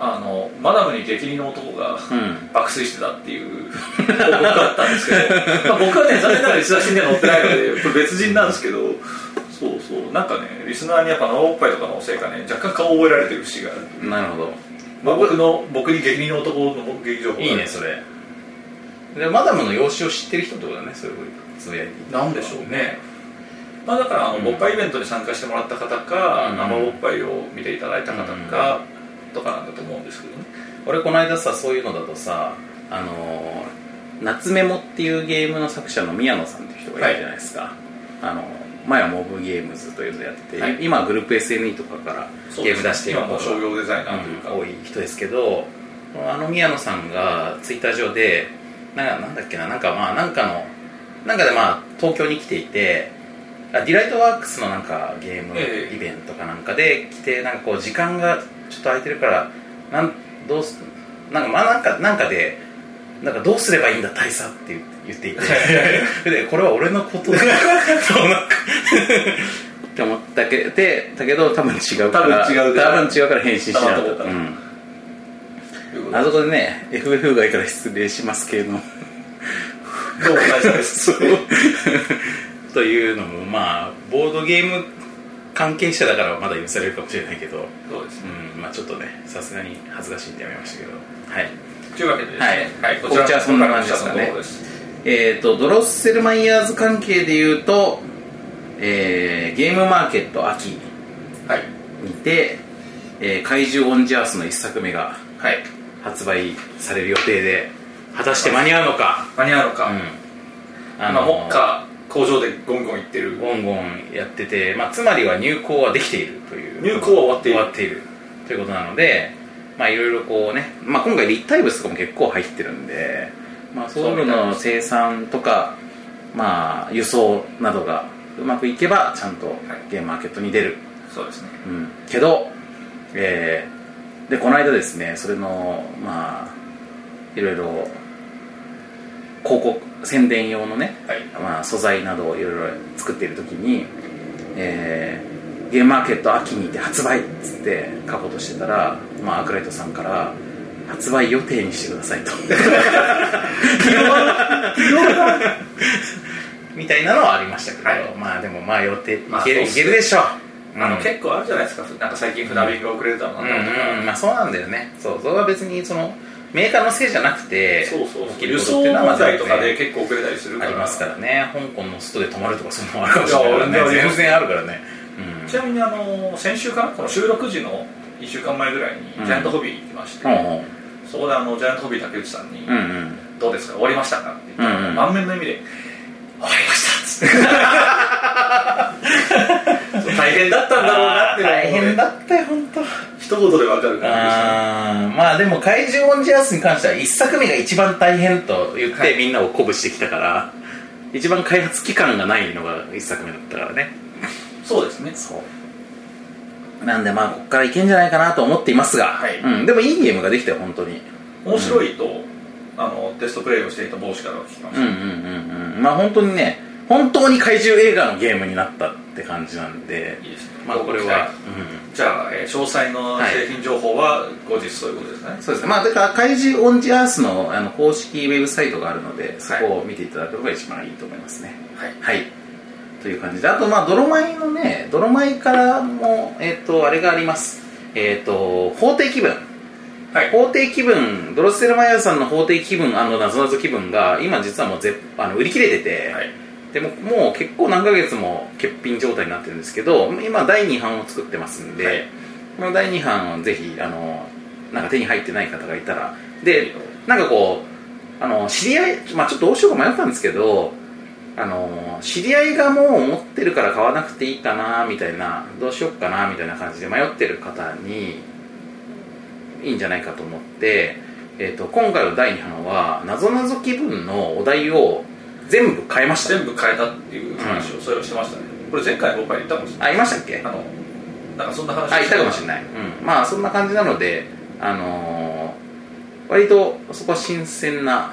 あのマダムに激似の男が、うん。爆睡してたっていう 報告があったんですけど、まあ、僕はね残念ながら石田新には載ってないので これ別人なんですけどそうそう。なんかねリスナーにやっぱ生おっぱいとかのせいかね若干顔を覚えられてる節がある、なるほど。まあ、僕の僕に激似の男の目撃情報がいいねそれ。でマダムの容姿を知ってる人ってことだねそういうつぶやいてなんでしょうね。まあだからあの、うん。ボッパイイベントに参加してもらった方か、うん。生ボッパイを見ていただいた方か、とかなんだと思うんですけどね。俺この間さそういうのだとさあのー夏メモっていうゲームの作者の宮野さんっていう人がいるじゃないですか、あの前はモブゲームズというのをやってて、はい。今はグループ SNE とかからゲーム出している今もう商業デザイナーというか、多い人ですけどあの宮野さんがツイッター上でななんだっけななんかまあなんかのなんかでまあ東京に来ていてあディライトワークスのなんかゲームええ。イベントかなんかで来てなんかこう時間がちょっと空いてるからなんどうすなんかまあなんかなんかでなんかどうすればいいんだ大佐って言言っていて でこれは俺のことだ。そうなんか。って思ったけでだけど多分違うから多分違う多分違うから返信しなかった、うん。あそこでね FF 外から失礼しますけれどもどう。も大佐ですというのもまあボードゲーム関係者だからまだ許されるかもしれないけど、そうですね。うんまあ、ちょっとねさすがに恥ずかしいんでやめましたけどはい。というわけでですね、はい。こちらこちらそんな感じですかね。えー、とドロッセルマイヤーズ関係でいうと、えーゲームマーケット秋はい。にて、えー怪獣オンジャースの一作目がはい。発売される予定で果たして間に合うのか？間に合うのか、うん。あの目下工場でゴンゴンいってる。ゴンゴンやってて、まあ、つまりは入稿はできているという。入稿は終わっている。終わっている。ということなのでまあいろいろこうね、まあ、今回立体物とかも結構入ってるんで、まあ、そういうのの生産とかまあ輸送などがうまくいけばちゃんとゲームマーケットに出る、そうですね。うん、けど、えーでこの間ですねそれのまあいろいろ広告宣伝用のね、はい。まあ、素材などをいろいろ作っている時に、えーゲームマーケット秋にて発売っつって書こうとしてたら、まあ、アークライトさんから発売予定にしてくださいと。みたいなのはありましたけど、はい。まあでもまあ予定いまあける,、いけるでしょう。あの、うん。結構あるじゃないですか。なんか最近船便が遅れるだろううんなとか、うん。まあそうなんだよね。そう。それは別にそのメーカーのせいじゃなくて起きる輸送ことっていうのとかで結構遅れたりするから。ありますからね。香港の外で泊まるとかそういうのもあるかもしれない。からね全然あるからね。うん。ちなみにあの先週かな？この収録時の1週間前ぐらいにうん。ジャイアントホビー行きまして、うんそこであのジャイアントホビー竹内さんに、うんうん。どうですか？終わりましたか?」って言ったら、うんうん。満面の笑みで「終わりました」っつって。大変だったんだろうなって大変だったよ本当。一言で分かる感じでまあでも怪獣オンジャースに関しては一作目が一番大変と言って、はい。みんなを鼓舞してきたから一番開発期間がないのが一作目だったからね。そうですね。そう。なんでまあここからいけんじゃないかなと思っていますが、はい。うん、でもいいゲームができたよ本当に。面白いと、あのテストプレイをしていた帽子からは聞きました、うんうんうんうん。まあ本当にね本当に怪獣映画のゲームになったって感じなんで。いいですねまあこれは、はいじゃあ、えー詳細の製品情報は後日そういうことですね、うん、そうですねまあだから怪獣オンジャースのあの公式ウェブサイトがあるのでそこを見ていただくのが一番いいと思いますね。はい。はい。という感じであとまあ泥米のね泥米からもえっ、とあれがあります。えっ、と法廷気分。はい。法廷気分ドロッセルマイヤーさんの法廷気分なぞなぞ気分が今実はもうぜあの売り切れてて、はいでももう結構何ヶ月も欠品状態になってるんですけど今第2版を作ってますんで、はい。この第2版をぜひあのなんか手に入ってない方がいたらでなんかこうあの知り合い、まあ、ちょっとどうしようか迷ったんですけどあの知り合いがもう持ってるから買わなくていいかなみたいなどうしようかなみたいな感じで迷ってる方にいいんじゃないかと思って、えー、と今回の第2版はなぞなぞ気分のお題を全部変えました。全部変えたっていう話をそれをしてましたね。これ前回僕は言ったかもしれない。あいましたっけ？あのなんかそんな話をあいたかもしれない、うん、まあそんな感じなのであのー割とそこは新鮮な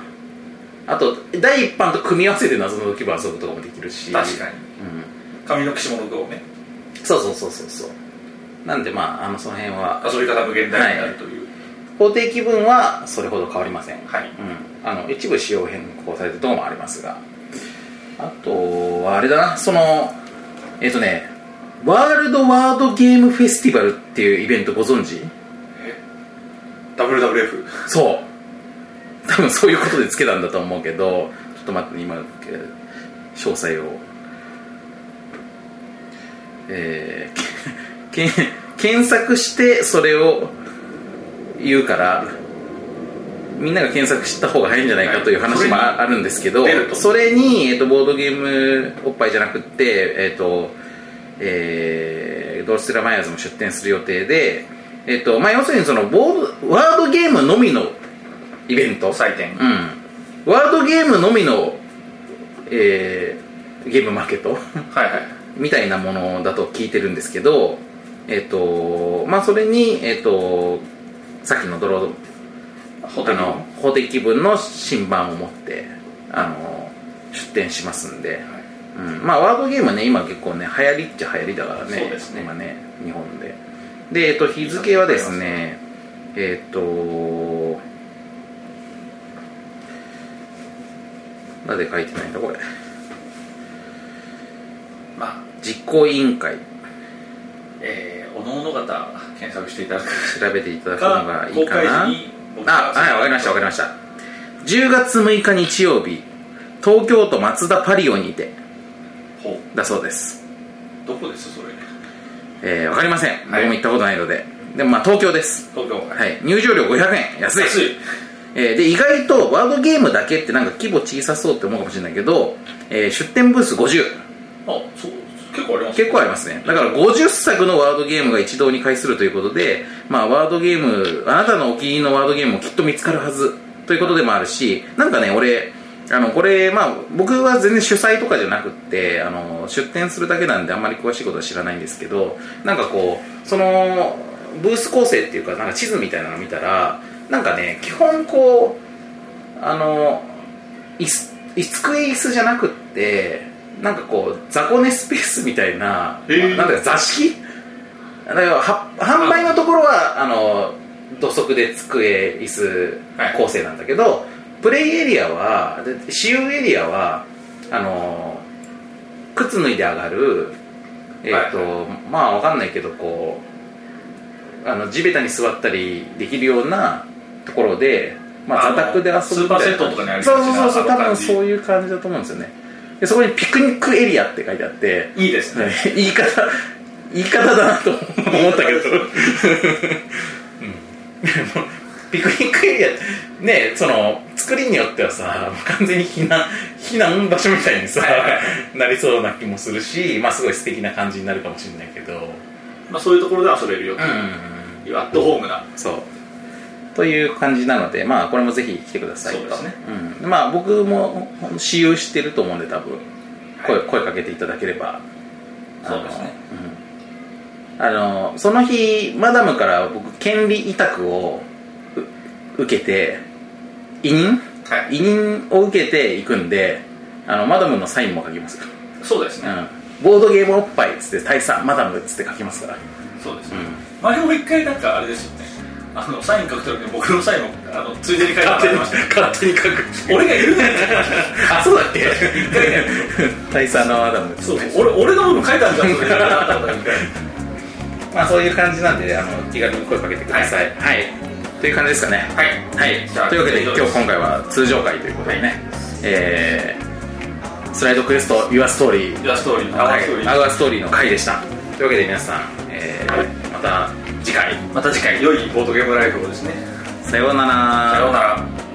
あと第一版と組み合わせて謎の気分遊ぶとかもできるし。確かに。うん、上の岸物具をね。そうそうそうそうそう。なんでまああのその辺は遊び方無限大になるという。法定気分はそれほど変わりません、はい。うん、あの一部仕様変更されたところもありますが。あとはあれだな。そのえっ、とねワールドワードゲームフェスティバルっていうイベントご存知？WWF そう。多分そういうことでつけたんだと思うけどちょっと待って今えー詳細を。えーけ け検索してそれを言うからみんなが検索した方が早いんじゃないかという話もああるんですけどそれに、えー、とボードゲームおっぱいじゃなくってえっ、とえードロステラマイヤーズも出展する予定でえっ、とまあ要するにそのボードワードゲームのみのイベント。採点。うん。ワードゲームのみの、えーゲームマーケット。はいはい。みたいなものだと聞いてるんですけどえっ、とまあそれにえっ、とさっきのドロあの法的気分の新版を持ってあの出展しますんで、うん、まあワードゲームはね今結構ね流行りっちゃ流行りだからね。ね。今ね日本で。で、えっと、日付はですねえっとなんで書いてないんだこれ。まあ。実行委員会。えー、おのおの方検索していただく。調べていただくのがいいか公開な時に僕あはいわかりましたわかりました。10月6日日曜日東京都松田パリオにてほう。だそうです。どこですそれ？えー、わかりません、僕も行ったことないので。でもまあ東京です。東京。はい。入場料500円。安い。安い。えーで意外とワードゲームだけってなんか規模小さそうって思うかもしれないけど、えー出店ブース50あそう結構あります結構ありますね。だから50作のワードゲームが一堂に会するということで、まあ、ワードゲームあなたのお気に入りのワードゲームもきっと見つかるはず。ということでもあるしなんかね俺あのこれまあ僕は全然主催とかじゃなくってあの出店するだけなんであんまり詳しいことは知らないんですけどなんかこうそのブース構成っていうかなんか地図みたいなの見たらなんかね基本こうあの椅子椅子机椅子じゃなくってなんかこう雑魚寝スペースみたいな、へー。なんだか座敷？だか販売のところはあの土足で机椅子構成なんだけど、プレイエリアはで私有エリアはあの靴脱いで上がるえっ、と、まあわかんないけどこうあの地べたに座ったりできるようなところで、まあ、座卓で遊ぶみたいなスーパーセットとかにありそうそうそうそう多分そういう感じだと思うんですよねでそこにピクニックエリアって書いてあっていいですね。言い方言い方だなと思ったけど、うん、ピクニックエリアねその作りによってはさ完全に避難避難場所みたいにさ、なりそうな気もするしまあすごい素敵な感じになるかもしれないけど。まあそういうところで遊べるよとうんいうアットホームなそうという感じなのでまあこれもぜひ来てくださいと。ね。うん、まあ僕も私有してると思うんで多分。声,、声かけていただければ。そうですね。うん。あのその日マダムから僕権利委託をう受けて委任？はい。委任を受けていくんであのマダムのサインも書きます、そうですね。うん、ボードゲームおっぱいっつって大佐マダムっつって書きますから。そうですね。うん。前も一回なんかあれですよねあのサイン書くときに僕のサインもあのついでに書いてもらいました。ね勝手に書く俺がいるねあそうだっけ？一回ね。大佐のアダム。そう俺俺の部分書いたんだそれまあそういう感じなんであの気軽に声かけてください。はい、という感じですかね。はい。はい。というわけで今日今回は通常回ということでね、えー、スライドクエスト your story our story our story の回でした。というわけで皆さん、えー、また次回また次回良いボードゲームライフをですね。さようなら。さようなら。